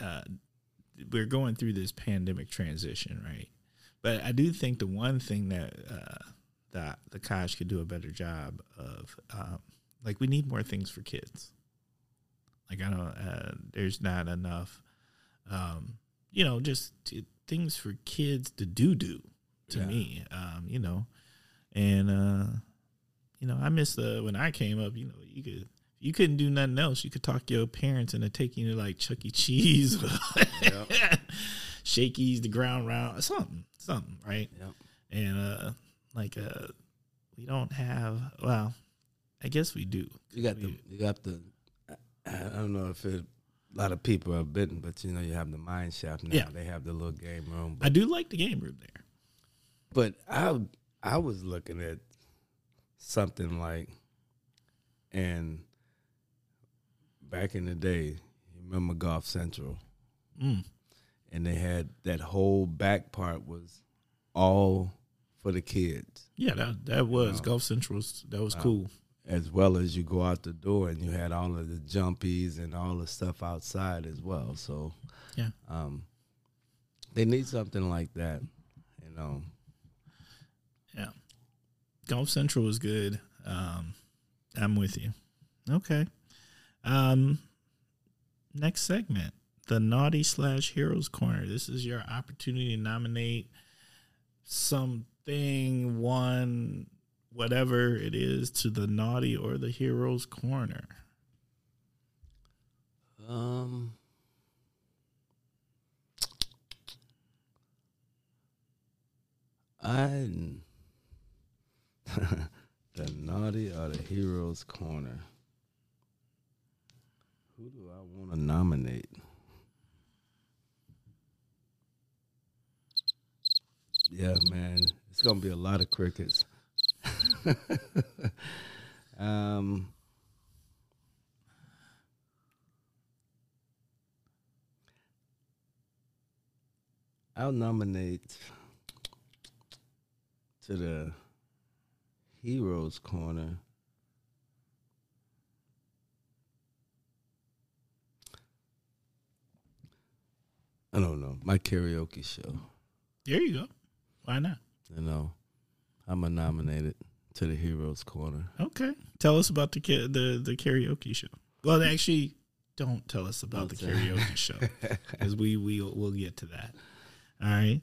uh, we're going through this pandemic transition, right? But I do think the one thing that uh, that the Kosh could do a better job of, um, like, we need more things for kids. Like, I don't, uh, there's not enough, um, you know, just t- things for kids to do do to Yeah. me, um, you know, and uh, you know, I miss the when I came up, you know, you could you couldn't do nothing else. You could talk your parents and they take you to like Chuck E. Cheese, Shakey's, the ground round, something, something, right? Yep. And uh, like uh, we don't have. Well, I guess we do. you got the you got the. I don't know if it, a lot of people have been, but you know you have the mine shop now. Yeah. They have the little game room, I do like the game room there. But I I was looking at something like, and back in the day, you remember Golf Central, Mm. and they had that whole back part was all for the kids. Yeah, that that was Wow. Golf Central. That was cool. as well as you go out the door and you had all of the jumpies and all the stuff outside as well. So Yeah. um, they need something like that, you know. Golf Central was good. Um, I'm with you. Okay. Um, next segment, the naughty slash heroes corner. This is your opportunity to nominate something, one, whatever it is, to the naughty or the heroes corner. Um, I the naughty or the heroes corner. Who do I want to nominate? Yeah, man, it's gonna be a lot of crickets. um. I'll nominate to the Heroes Corner. I don't know. My karaoke show. There you go. Why not? You know, I'm a nominated to the Heroes Corner. Okay. Tell us about the the the karaoke show. Well, actually, don't tell us about the karaoke show because we we we'll get to that. All right,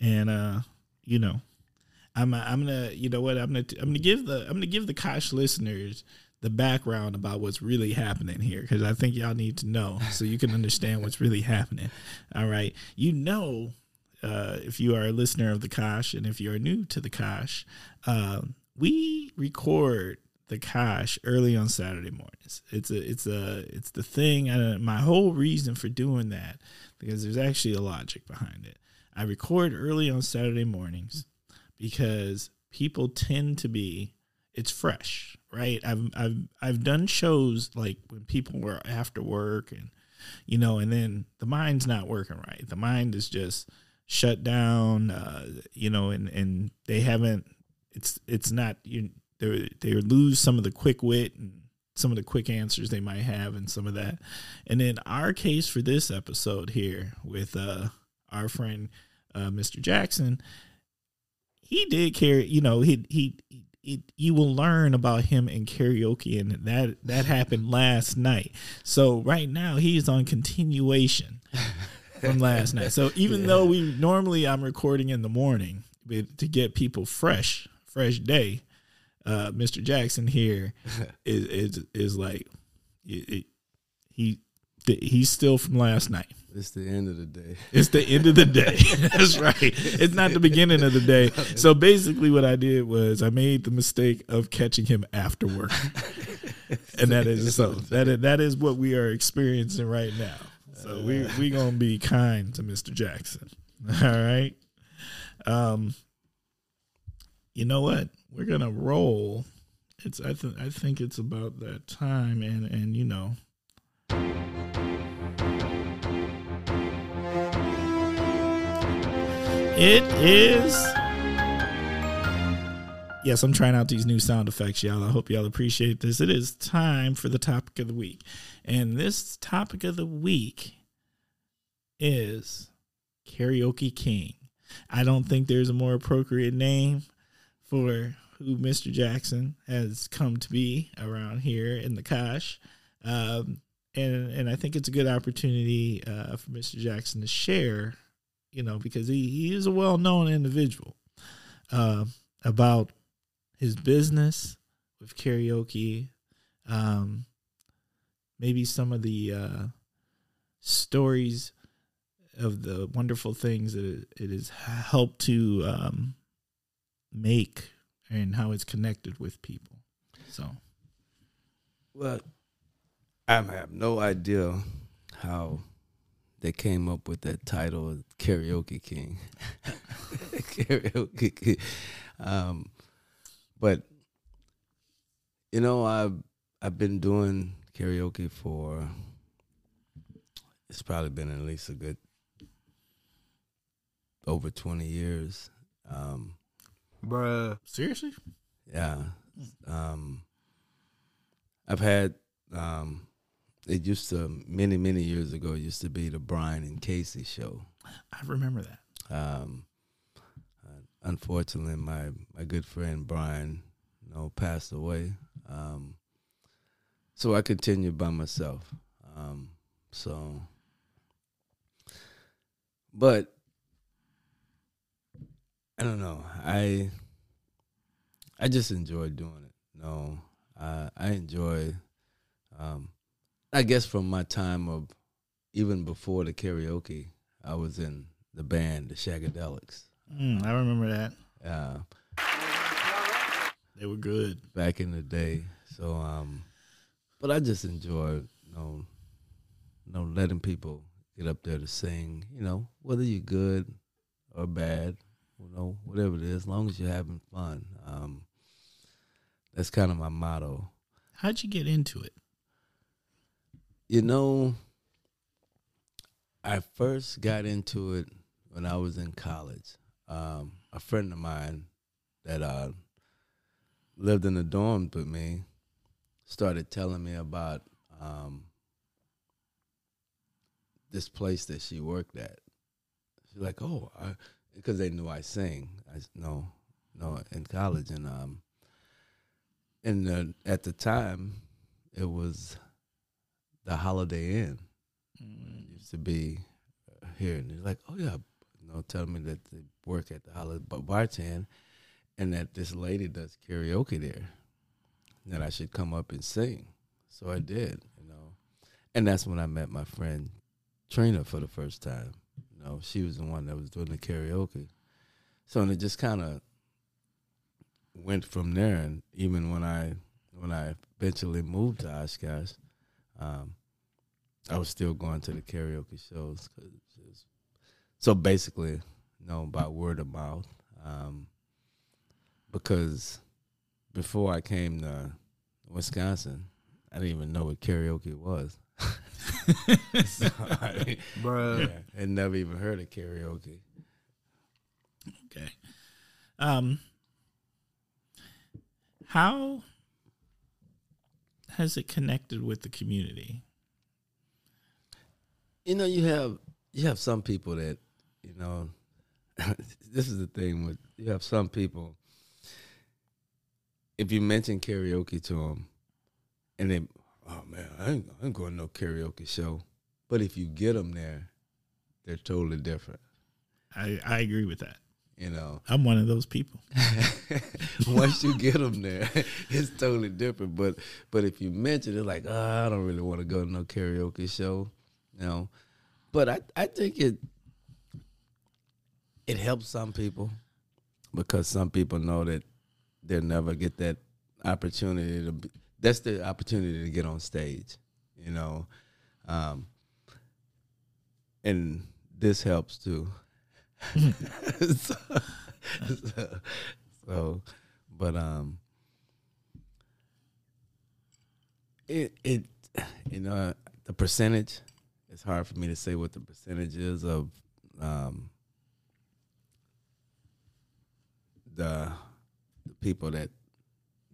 and uh, you know, I'm I'm gonna you know what I'm gonna I'm gonna give the I'm gonna give the Kosh listeners the background about what's really happening here because I think y'all need to know so you can understand what's really happening. All right, you know. Uh, if you are a listener of the Kosh and if you are new to the Kosh, um, we record the Kosh early on Saturday mornings. It's a it's a it's the thing. And my whole reason for doing that because there's actually a logic behind it. I record early on Saturday mornings because people tend to be it's fresh, right? I've I've I've done shows like when people were after work and you know, and then the mind's not working right. The mind is just shut down, uh, you know, and and they haven't. It's it's not you. They they lose some of the quick wit and some of the quick answers they might have and some of that. And then our case for this episode here with uh our friend uh Mr. Jackson, he did carry. You know, he he. It, you will learn about him in karaoke, and that that happened last night. So right now he's on continuation from last night. So even though we normally I'm recording in the morning but to get people fresh, fresh day, uh, Mr. Jackson here is is is like it, it, he he's still from last night. It's the end of the day. It's the end of the day. That's right. It's not the beginning of the day. So basically, what I did was I made the mistake of catching him after work, and that is so that is, that is what we are experiencing right now. So we we gonna be kind to Mr. Jackson. All right. Um. You know what? We're gonna roll. It's I think I think it's about that time, and and you know. It is. Yes, I'm trying out these new sound effects, y'all. I hope y'all appreciate this. It is time for the topic of the week. And this topic of the week is Karaoke King. I don't think there's a more appropriate name for who Mr. Jackson has come to be around here in the Kosh. Um, and, and I think it's a good opportunity uh, for Mr. Jackson to share you know, because he, he is a well known individual uh, about his business with karaoke, um, maybe some of the uh, stories of the wonderful things that it, has helped to um, make and how it's connected with people. So, Well, I have no idea how they came up with that title karaoke king. karaoke king. Um, but you know, I've I've been doing karaoke for it's probably been at least a good over twenty years. Um, Bruh. seriously? yeah. Um, I've had um, it used to many many years ago. It used to be the Brian and Casey show. I remember that. Um, uh, unfortunately, my my good friend Brian, you know, passed away. Um, so I continued by myself. Um, so, but I don't know. I I just enjoy doing it. No, I I enjoy. Um, I guess from my time of even before the karaoke, I was in the band, the Shagadelics. Mm, I remember that. Uh, They were good. back in the day. So, um, but I just enjoy, you know, you know, letting people get up there to sing. You know, whether you're good or bad, you know, whatever it is, as long as you're having fun. Um, that's kind of my motto. How'd you get into it? You know, I first got into it when I was in college. Um, a friend of mine that uh, lived in the dorms with me started telling me about um, this place that she worked at. She's like, oh, because they knew I sing. I no, no, in college, and um, and uh, at the time, it was the Holiday Inn. Mm. Used to be here, and they're like, oh yeah, you know, tell me that they work at the Holiday Bartend, and that this lady does karaoke there, that I should come up and sing. So I did, you know, and that's when I met my friend Trina for the first time. You know, she was the one that was doing the karaoke. So and it just kind of went from there. And even when I when I eventually moved to Oshkosh, um, I was still going to the karaoke shows. Cause so basically, you know, by word of mouth. Um, because before I came to Wisconsin, I didn't even know what karaoke was. Bro. Yeah, I never even heard of karaoke. Okay. Um how has it connected with the community? You know, you have you have some people that, you know, this is the thing with you have some people if you mention karaoke to them and they oh man, I ain't, I ain't going to no karaoke show. But if you get them there, they're totally different. I, I agree with that. You know, I'm one of those people. Once you get them there, it's totally different. But but if you mention it, like, oh, I don't really want to go to no karaoke show, you know. But I I think it it helps some people because some people know that they'll never get that opportunity to be, that's the opportunity to get on stage, you know. Um, and this helps too. So, so, so, but um, it it you know the percentage. It's hard for me to say what the percentage is of um, the, the people that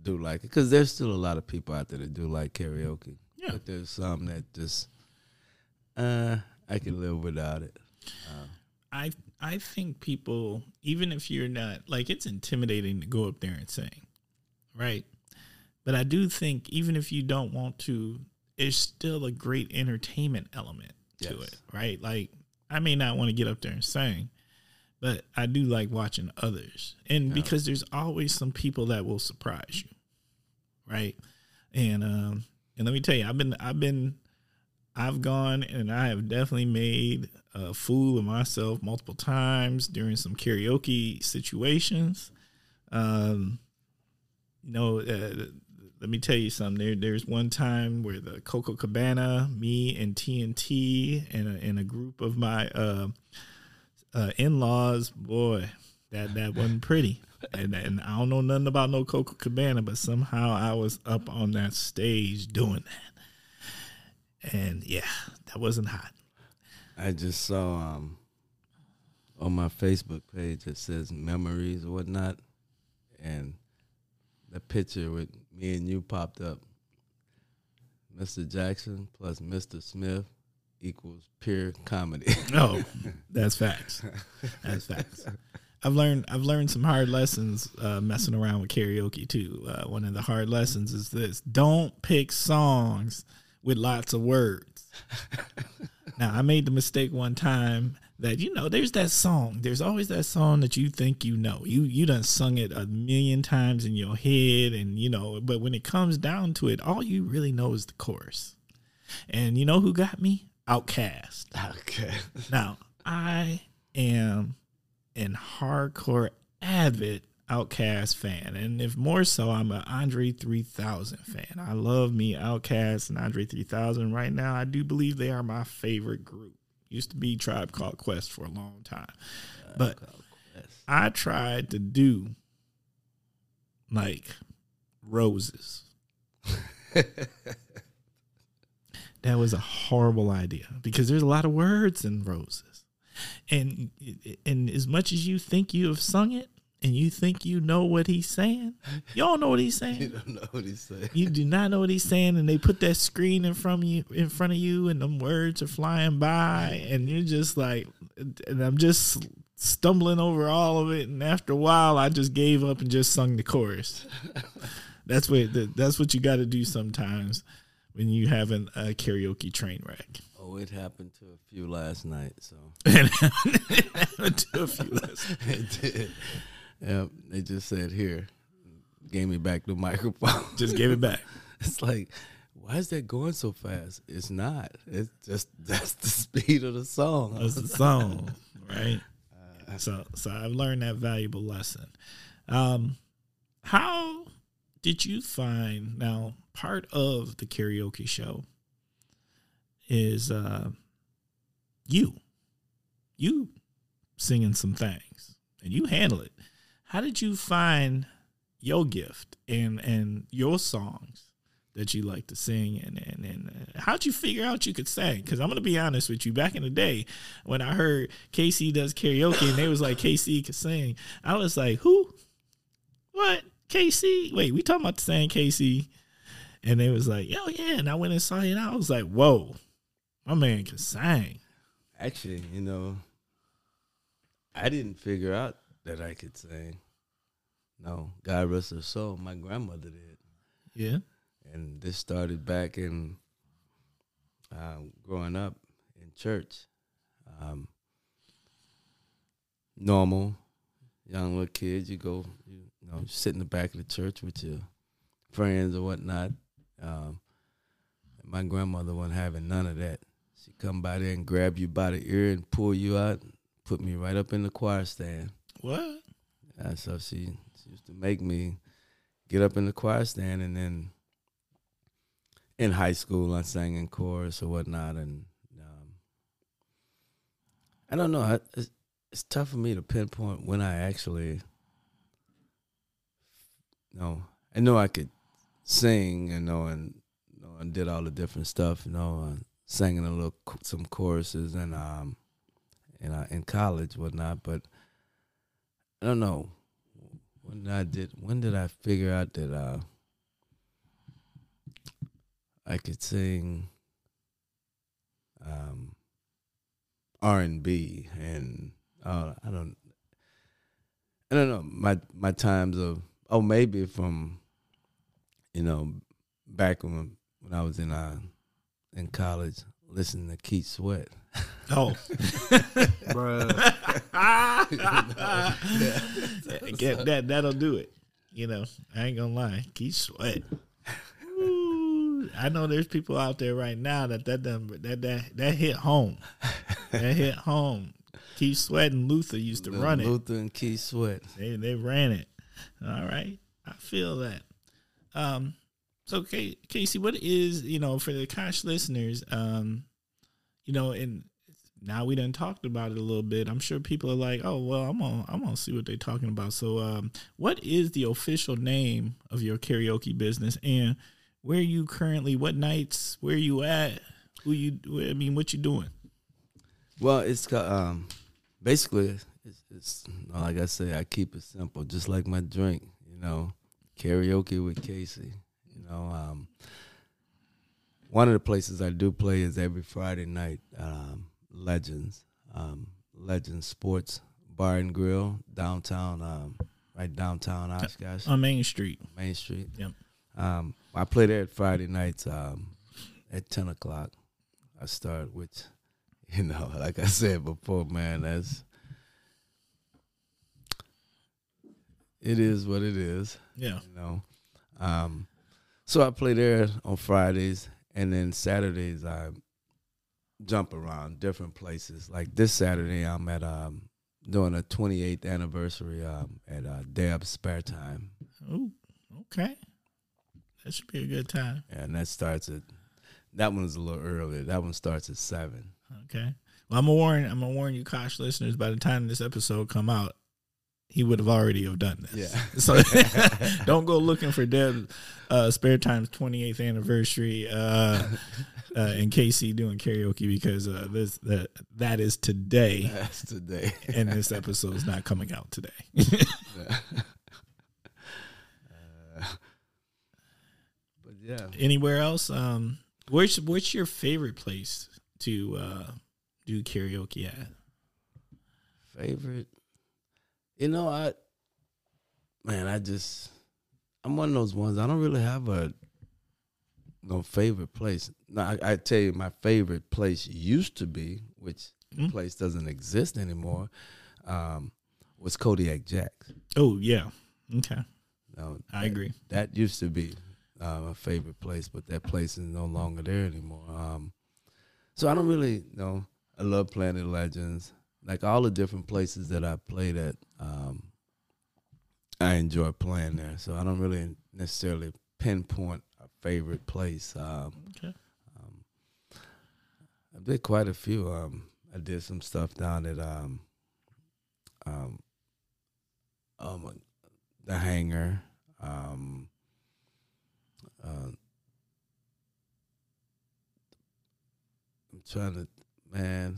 do like it because there's still a lot of people out there that do like karaoke. Yeah. But there's some that just uh I can live without it. Uh, I I think people even if you're not like it's intimidating to go up there and sing. Right? But I do think even if you don't want to, it's still a great entertainment element to yes. it, right? Like I may not want to get up there and sing, but I do like watching others. And yeah. because there's always some people that will surprise you. Right. And um and let me tell you, I've been I've been I've gone and I have definitely made a fool of myself multiple times during some karaoke situations. Um you know, uh, let me tell you something. There, there's one time where the Copacabana, me and TNT, and a, and a group of my uh, uh, in laws, boy, that that wasn't pretty. And and I don't know nothing about no Copacabana, but somehow I was up on that stage doing that. And yeah, that wasn't hot. I just saw um on my Facebook page it says memories or whatnot, and the picture with me and you popped up. Mr. Jackson plus Mr. Smith equals pure comedy. no, that's facts. That's facts. I've learned I've learned some hard lessons uh, messing around with karaoke too. Uh, one of the hard lessons is this: don't pick songs with lots of words. now, I made the mistake one time that you know there's that song. There's always that song that you think you know. You you done sung it a million times in your head, and you know. But when it comes down to it, all you really know is the chorus. And you know who got me? OutKast Okay. now, I am an hardcore avid OutKast fan. And if more so, I'm an Andre 3000 fan. I love me OutKast and Andre 3000 right now. I do believe they are my favorite group. Used to be Tribe Called Quest for a long time. But I tried to do like roses. that was a horrible idea because there's a lot of words in roses. And and as much as you think you have sung it, and you think you know what he's saying. You don't know what he's saying. You don't know what he's saying. You do not know what he's saying, and they put that screen in front of you, in front of you, and them words are flying by, and you're just like, and I'm just stumbling over all of it. And after a while, I just gave up and just sung the chorus. that's what that's what you got to do sometimes when you have an, a karaoke train wreck. Oh, it happened to a few last night, so And to a few lessons. it did. Yep, they just said here, gave me back the microphone. just gave it back. It's like, why is that going so fast? It's not. It's just that's the speed of the song. That's the song, right? So, so I've learned that valuable lesson. Um, how did you find now? Part of the karaoke show is uh, you, you singing some things, and you handle it. How did you find your gift and and your songs? that you like to sing? And and, and uh, how'd you figure out you could sing? Because i'm gonna be honest with you. Back in the day when i heard kc does karaoke and they was like kc could sing i was like who? What? Kc wait we talking about the same kc and they was like oh yeah. And i went and saw it. And i was like whoa my man can sing. Actually, you know, I didn't figure out that I could sing. No, God rest her soul. My grandmother did, yeah and this started back in uh, growing up in church. Um, normal, young little kids, you go, you, know, you sit in the back of the church with your friends or whatnot. Um, my grandmother wasn't having none of that. She come by there and grab you by the ear and pull you out, put me right up in the choir stand. What And so she, she used to make me get up in the choir stand, and then in high school I sang in chorus or whatnot, and um, I don't know. I, it's, it's tough for me to pinpoint when I actually. No, I know I could sing, you know, and you know, and did all the different stuff, you know, uh, singing a little some choruses and um, and uh, in college whatnot, but I don't know when I did. When did I figure out that uh, I could sing um, R and B and uh, I don't. I don't know my my times of oh maybe from you know back when when I was in uh in college listening to Keith Sweat. oh Bruh. Get that that'll do it. You know, I ain't gonna lie. Keith Sweat. Ooh, I know there's people out there right now that that done, that that that hit home. That hit home. Keith Sweat and Luther used to run it. Luther and Keith Sweat. They they ran it. All right, I feel that. Um, so Casey, what is you know for the Kosh listeners, um, you know, and now we done talked about it a little bit. I'm sure people are like, oh well, I'm gonna I'm gonna see what they're talking about. So, um, what is the official name of your karaoke business, and where are you currently? What nights? Where are you at? Who you? I mean, what you doing? Well, it's um, basically it's, it's like I say, I keep it simple, just like my drink. You know, karaoke with Casey. You know, um, one of the places I do play is every Friday night. Um, Legends, um, Legends Sports Bar and Grill downtown, um, right downtown Oshkosh, On Main Street. Main Street. Yep. Um, I play there at Friday nights um, at ten o'clock. I start, which you know, like I said before, man, that's it is what it is. Yeah. You know, um, so I play there on Fridays, and then Saturdays I jump around different places. Like this Saturday, I'm at um, doing a 28th anniversary um, at uh, Deb Spare Time. Oh, okay. That should be a good time. and that starts at that one's a little earlier. That one starts at seven. Okay. Well, I'm gonna warn. I'm gonna warn you, Kosh listeners. By the time this episode come out, he would have already have done this. Yeah. So don't go looking for Deb uh, Spare Time's 28th anniversary uh, uh, and Casey doing karaoke because uh, this that that is today, That's today. and this episode is not coming out today. But yeah, Anywhere else? Um, where's what's your favorite place to uh, do karaoke at? favorite. You know, I man, I just I'm one of those ones. I don't really have a no favorite place. No, I, I tell you, my favorite place used to be, which Mm. place doesn't exist anymore, um, was Kodiak Jacks. Oh yeah, okay, Now, I that- agree. That used to be uh, my favorite place, but that place is no longer there anymore. Um, so I don't really know. I love Planet Legends, like all the different places that I played at. Um, I enjoy playing there, so I don't really necessarily pinpoint a favorite place. Um, Okay. I did quite a few. Um, I did some stuff down at um, um, um, the hangar. Um, uh, I'm trying to, man.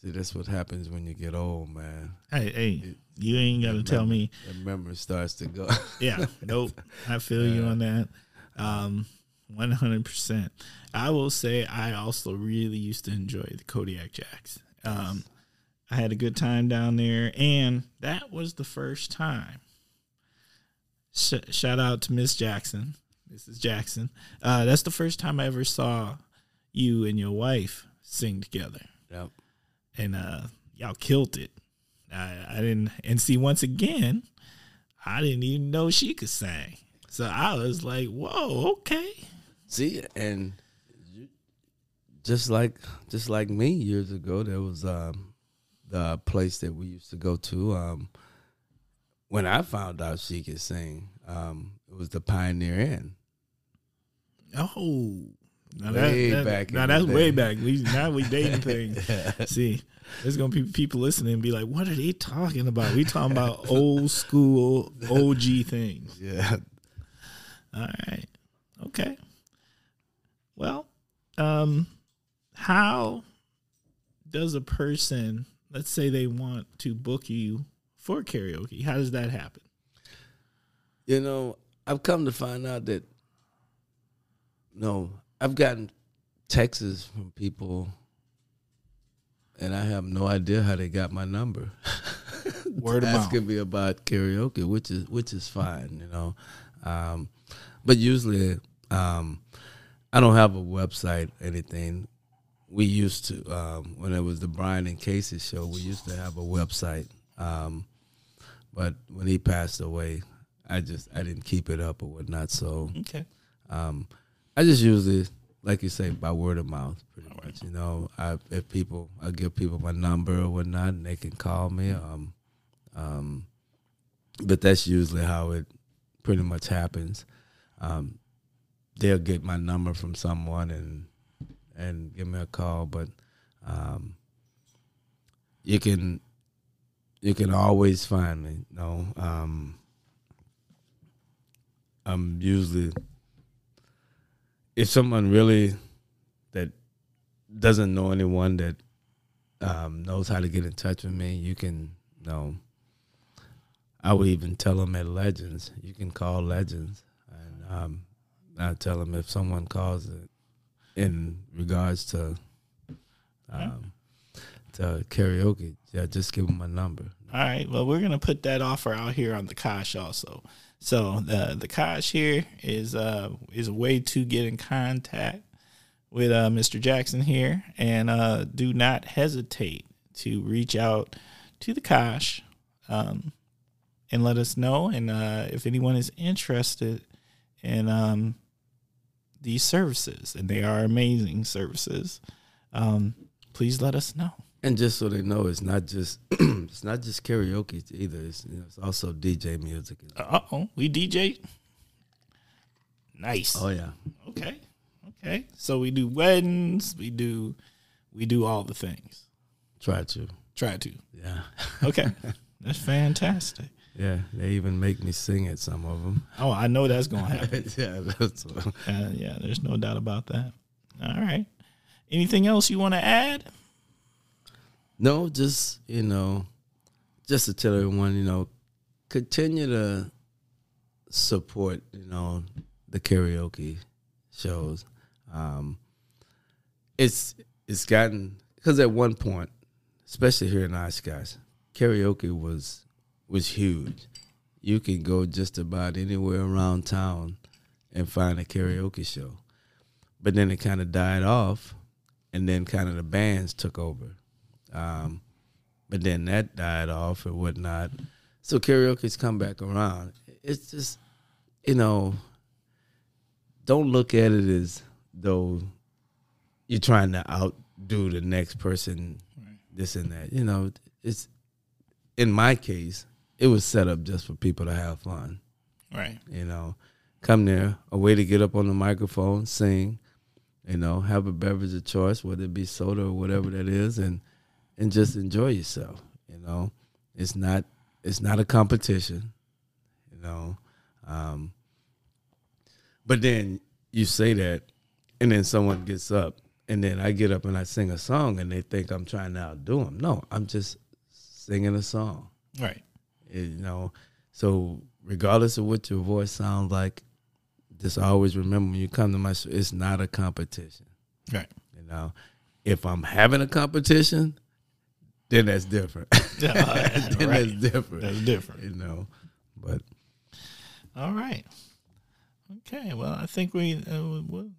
See, that's what happens when you get old, man. Hey, hey, you ain't got to tell me. The memory starts to go. Yeah, nope. I feel you on that. Um, one hundred percent. I will say I also really used to enjoy the Kodiak Jacks. Um, I had a good time down there, and that was the first time. Sh- shout out to Miss Jackson. Mrs. Jackson. Uh, that's the first time I ever saw you and your wife sing together, yep. and uh, y'all killed it. I, I didn't, and see once again, I didn't even know she could sing. So I was like, "Whoa, okay." See, and just like just like me years ago, there was um, the place that we used to go to. Um, when I found out she could sing, um, it was the Pioneer Inn. Oh, now Way that, that- back Now that's way back. We now we dating things. See, there's gonna be people listening and be like, "What are they talking about?" We talking about old school OG things. Yeah, All right, okay. Well, um, how does a person, let's say they want to book you for karaoke, how does that happen? you know, I've come to find out that no, I've gotten texts from people, and I have no idea how they got my number. Word of mouth. asking me about karaoke, which is which is fine, you know. Um, but usually, um, I don't have a website, anything. We used to um, when it was the Brian and Casey show. We used to have a website, um, but when he passed away, I just I didn't keep it up or whatnot. So Okay. um, I just usually, like you say, by word of mouth, pretty much. You know, I, if people, I give people my number or whatnot, and they can call me. Um, um, but that's usually how it pretty much happens. Um, they'll get my number from someone and and give me a call, but um, you can you can always find me. You know, um, I'm usually if someone really that doesn't know anyone that um, knows how to get in touch with me, you can you know. I would even tell them at Legends. You can call Legends, and um, I tell them if someone calls it in regards to um, to karaoke, yeah, just give them my number. All right. Well, we're gonna put that offer out here on the Kosh also. So the the Kosh here is uh is a way to get in contact with uh Mr. Jackson here, and uh do not hesitate to reach out to the Kosh, um, and let us know. And uh, if anyone is interested in um these services, and they are amazing services, um, please let us know. And just so they know, it's not just it's not just karaoke either. It's, you know, it's also DJ music. Uh oh, we DJ. Nice. Oh yeah, Okay. Okay. So we do weddings. We do, we do all the things. try to. Try to. Yeah, Okay. That's fantastic. Yeah. They even make me sing at some of them. Oh, I know that's gonna happen. yeah, that's Uh, yeah, there's no doubt about that. All right. Anything else you want to add? No, just you know, just to tell everyone, you know, continue to support, you know, the karaoke shows. Um, it's it's gotten because at one point, especially here in Oshkosh, karaoke was was huge. You can go just about anywhere around town and find a karaoke show. But then it kind of died off, and then kind of the bands took over. Um, but then that died off or whatnot. So karaoke's come back around. It's just, you know, don't look at it as though you're trying to outdo the next person, this and that. You know, it's in my case, it was set up just for people to have fun. Right. You know, come there, a way to get up on the microphone, sing, you know, have a beverage of choice, whether it be soda or whatever that is, and and just enjoy yourself. You know, it's not it's not a competition. You know, um, but then you say that, and then someone gets up, and then I get up and I sing a song, and they think I'm trying to outdo them. No, I'm just singing a song. Right. You know, so regardless of what your voice sounds like, just always remember when you come to my show, it's not a competition. Right. You know, if I'm having a competition, then that's different. then right. that's different. That's different. You know, but All right. Okay. Well, I think we uh, well,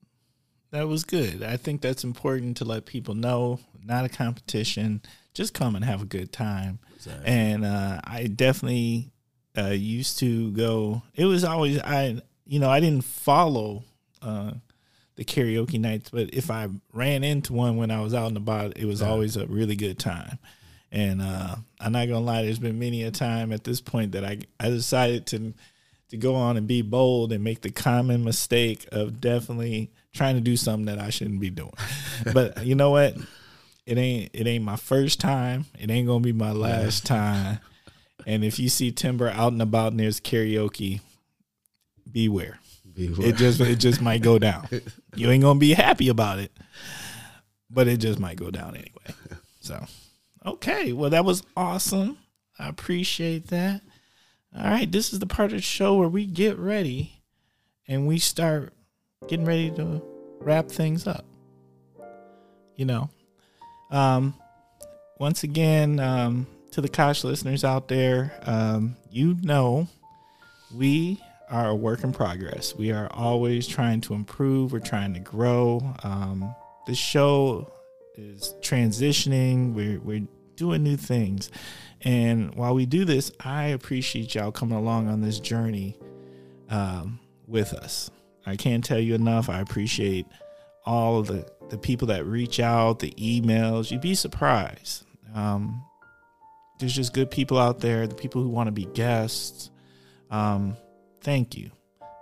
that was good. I think that's important to let people know. Not a competition. Just come and have a good time. And uh, I definitely uh, used to go. It was always I. You know, I didn't follow uh, the karaoke nights, but if I ran into one when I was out and about, it was always a really good time. And uh, I'm not gonna lie, there's been many a time at this point that I I decided to to go on and be bold and make the common mistake of definitely trying to do something that I shouldn't be doing. but you know what? It ain't it ain't my first time. It ain't gonna be my last time. And if you see Timber out and about and there's karaoke, beware. beware. It just it just might go down. You ain't gonna be happy about it, but it just might go down anyway. So, okay, well that was awesome. I appreciate that. All right, this is the part of the show where we get ready and we start getting ready to wrap things up. You know, um, once again, um, to the Kosh listeners out there, um, you know, we are a work in progress. We are always trying to improve. We're trying to grow. Um, the show is transitioning. We're we're doing new things, and while we do this, I appreciate y'all coming along on this journey um, with us. I can't tell you enough. I appreciate all the the people that reach out, the emails. You'd be surprised. Um, there's just good people out there. The people who want to be guests. Um, thank you.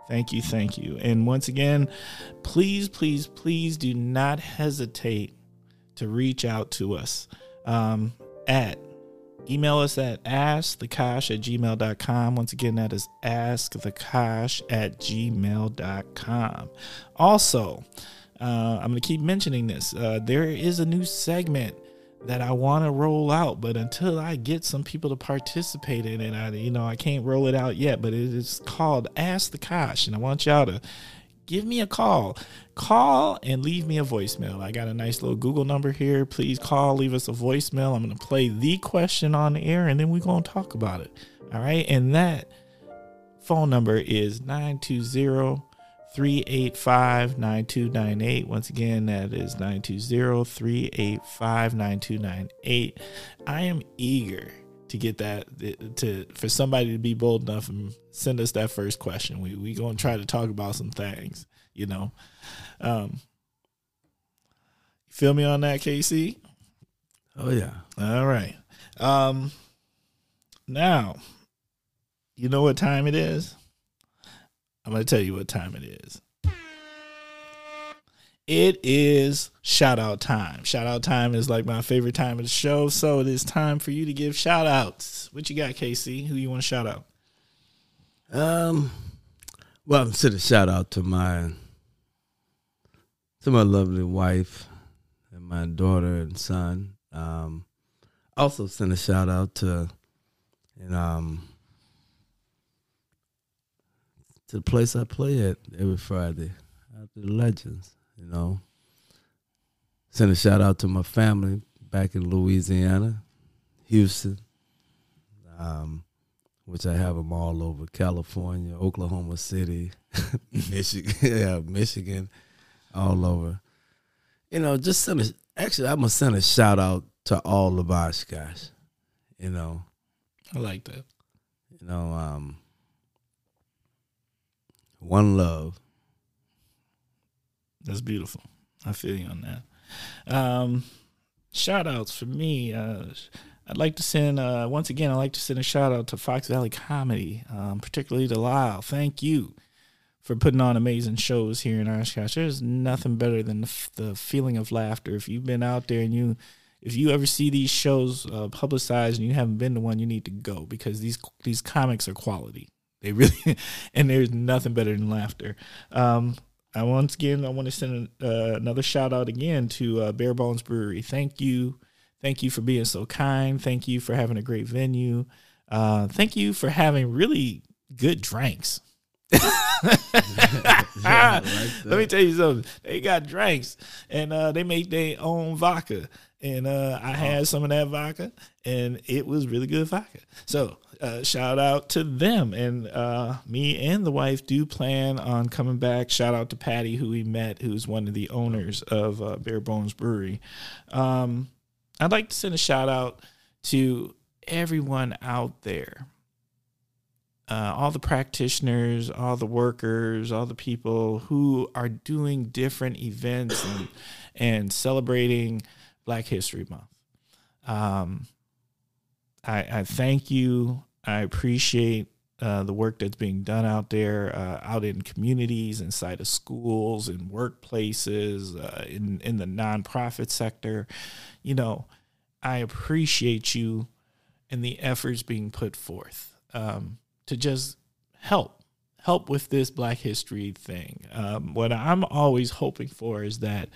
Thank you. Thank you. And once again, please, please, please do not hesitate to reach out to us um, at email us at askthekosh at gmail.com. Once again, that is askthekosh at gmail.com. Also, uh, I'm going to keep mentioning this. Uh, there is a new segment that I want to roll out, but until I get some people to participate in it, I you know I can't roll it out yet. But it is called Ask the Kosh, and I want y'all to give me a call. Call and leave me a voicemail. I got a nice little Google number here. Please call, leave us a voicemail. I'm going to play the question on the air, and then we're going to talk about it. All right, and that phone number is 920 385 9298. Once again, that is 920 385 9298. I am eager to get that to for somebody to be bold enough and send us that first question. We we gonna try to talk about some things, you know. Um feel me on that, Casey? oh yeah. All right. Um now, you know what time it is? I'm going to tell you what time it is. It is shout out time. Shout out time is like my favorite time of the show. So it is time for you to give shout outs. What you got, Casey? Who you want to shout out? Um, well, I'm send a shout out to my to my lovely wife and my daughter and son. Um, also send a shout out to and um to the place I play at every Friday, after the Legends. You know, send a shout out to my family back in Louisiana, Houston, um, which I have them all over California, Oklahoma City, Michigan, yeah, Michigan, all over. You know, just send a. Actually, I'm gonna send a shout out to all of our guys. You know, I like that. you know, um, one love. That's beautiful. I feel you on that. Um, shout outs for me. Uh, I'd like to send, uh, once again, I'd like to send a shout out to Fox Valley Comedy, um, particularly to Lyle. Thank you for putting on amazing shows here in Oshkosh. There's nothing better than the, f- the feeling of laughter. If you've been out there and you, if you ever see these shows uh, publicized and you haven't been to one, you need to go because these these comics are quality. They really, and there's nothing better than laughter. Um, I once again I want to send uh, another shout out again to uh, Bare Bones Brewery. Thank you, thank you for being so kind. Thank you for having a great venue. Uh, thank you for having really good drinks. Let me tell you something. They got drinks, and uh, they make their own vodka. And uh, I had some of that vodka, and it was really good vodka. So uh, shout out to them. And uh, me and the wife do plan on coming back. Shout out to Patty, who we met, who's one of the owners of uh, Bare Bones Brewery. Um, I'd like to send a shout out to everyone out there uh, all the practitioners, all the workers, all the people who are doing different events and, and celebrating Black History Month. Um, I, I thank you. I appreciate uh, the work that's being done out there, uh, out in communities, inside of schools, in workplaces, uh, in in the nonprofit sector. You know, I appreciate you and the efforts being put forth. Um, to just help help with this black history thing um, what i'm always hoping for is that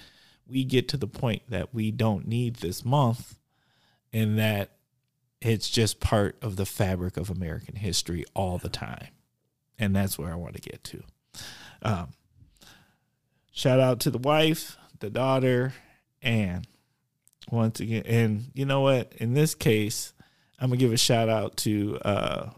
we get to the point that we don't need this month and that it's just part of the fabric of american history all the time and that's where i want to get to um, shout out to the wife the daughter and once again and you know what in this case i'm gonna give a shout out to uh,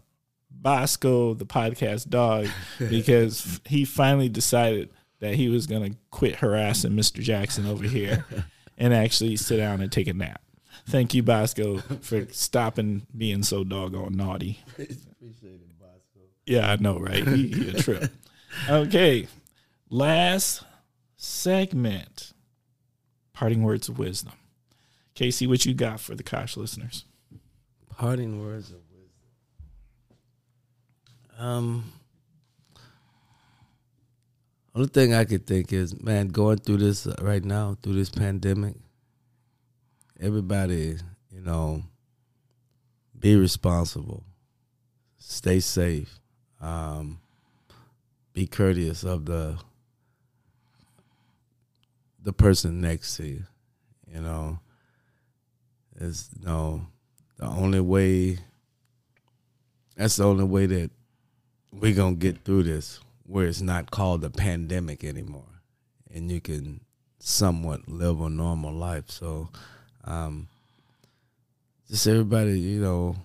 Bosco, the podcast dog, because he finally decided that he was going to quit harassing Mr. Jackson over here and actually sit down and take a nap. Thank you, Bosco, for stopping being so doggone naughty. Appreciate it, Bosco. Yeah, I know, right? He, he a trip. Okay, last segment. Parting words of wisdom. Casey, what you got for the Kosh listeners? Parting words of wisdom. Um, only thing I could think is, man, going through this uh, right now, through this pandemic, everybody, you know, be responsible, stay safe, um, be courteous of the the person next to you. You know, is you know the only way. That's the only way that we're gonna get through this where it's not called a pandemic anymore and you can somewhat live a normal life so um, just everybody you know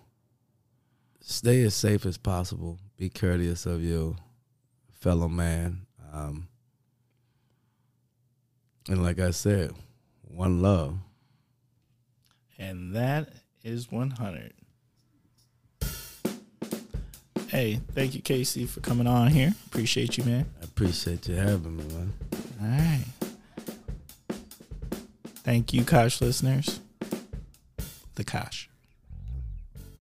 stay as safe as possible be courteous of your fellow man um, and like i said one love And that is 100. Hey, thank you, Casey, for coming on here. Appreciate you, man. i appreciate you having me man All right. Thank you, Kosh listeners. The Kosh.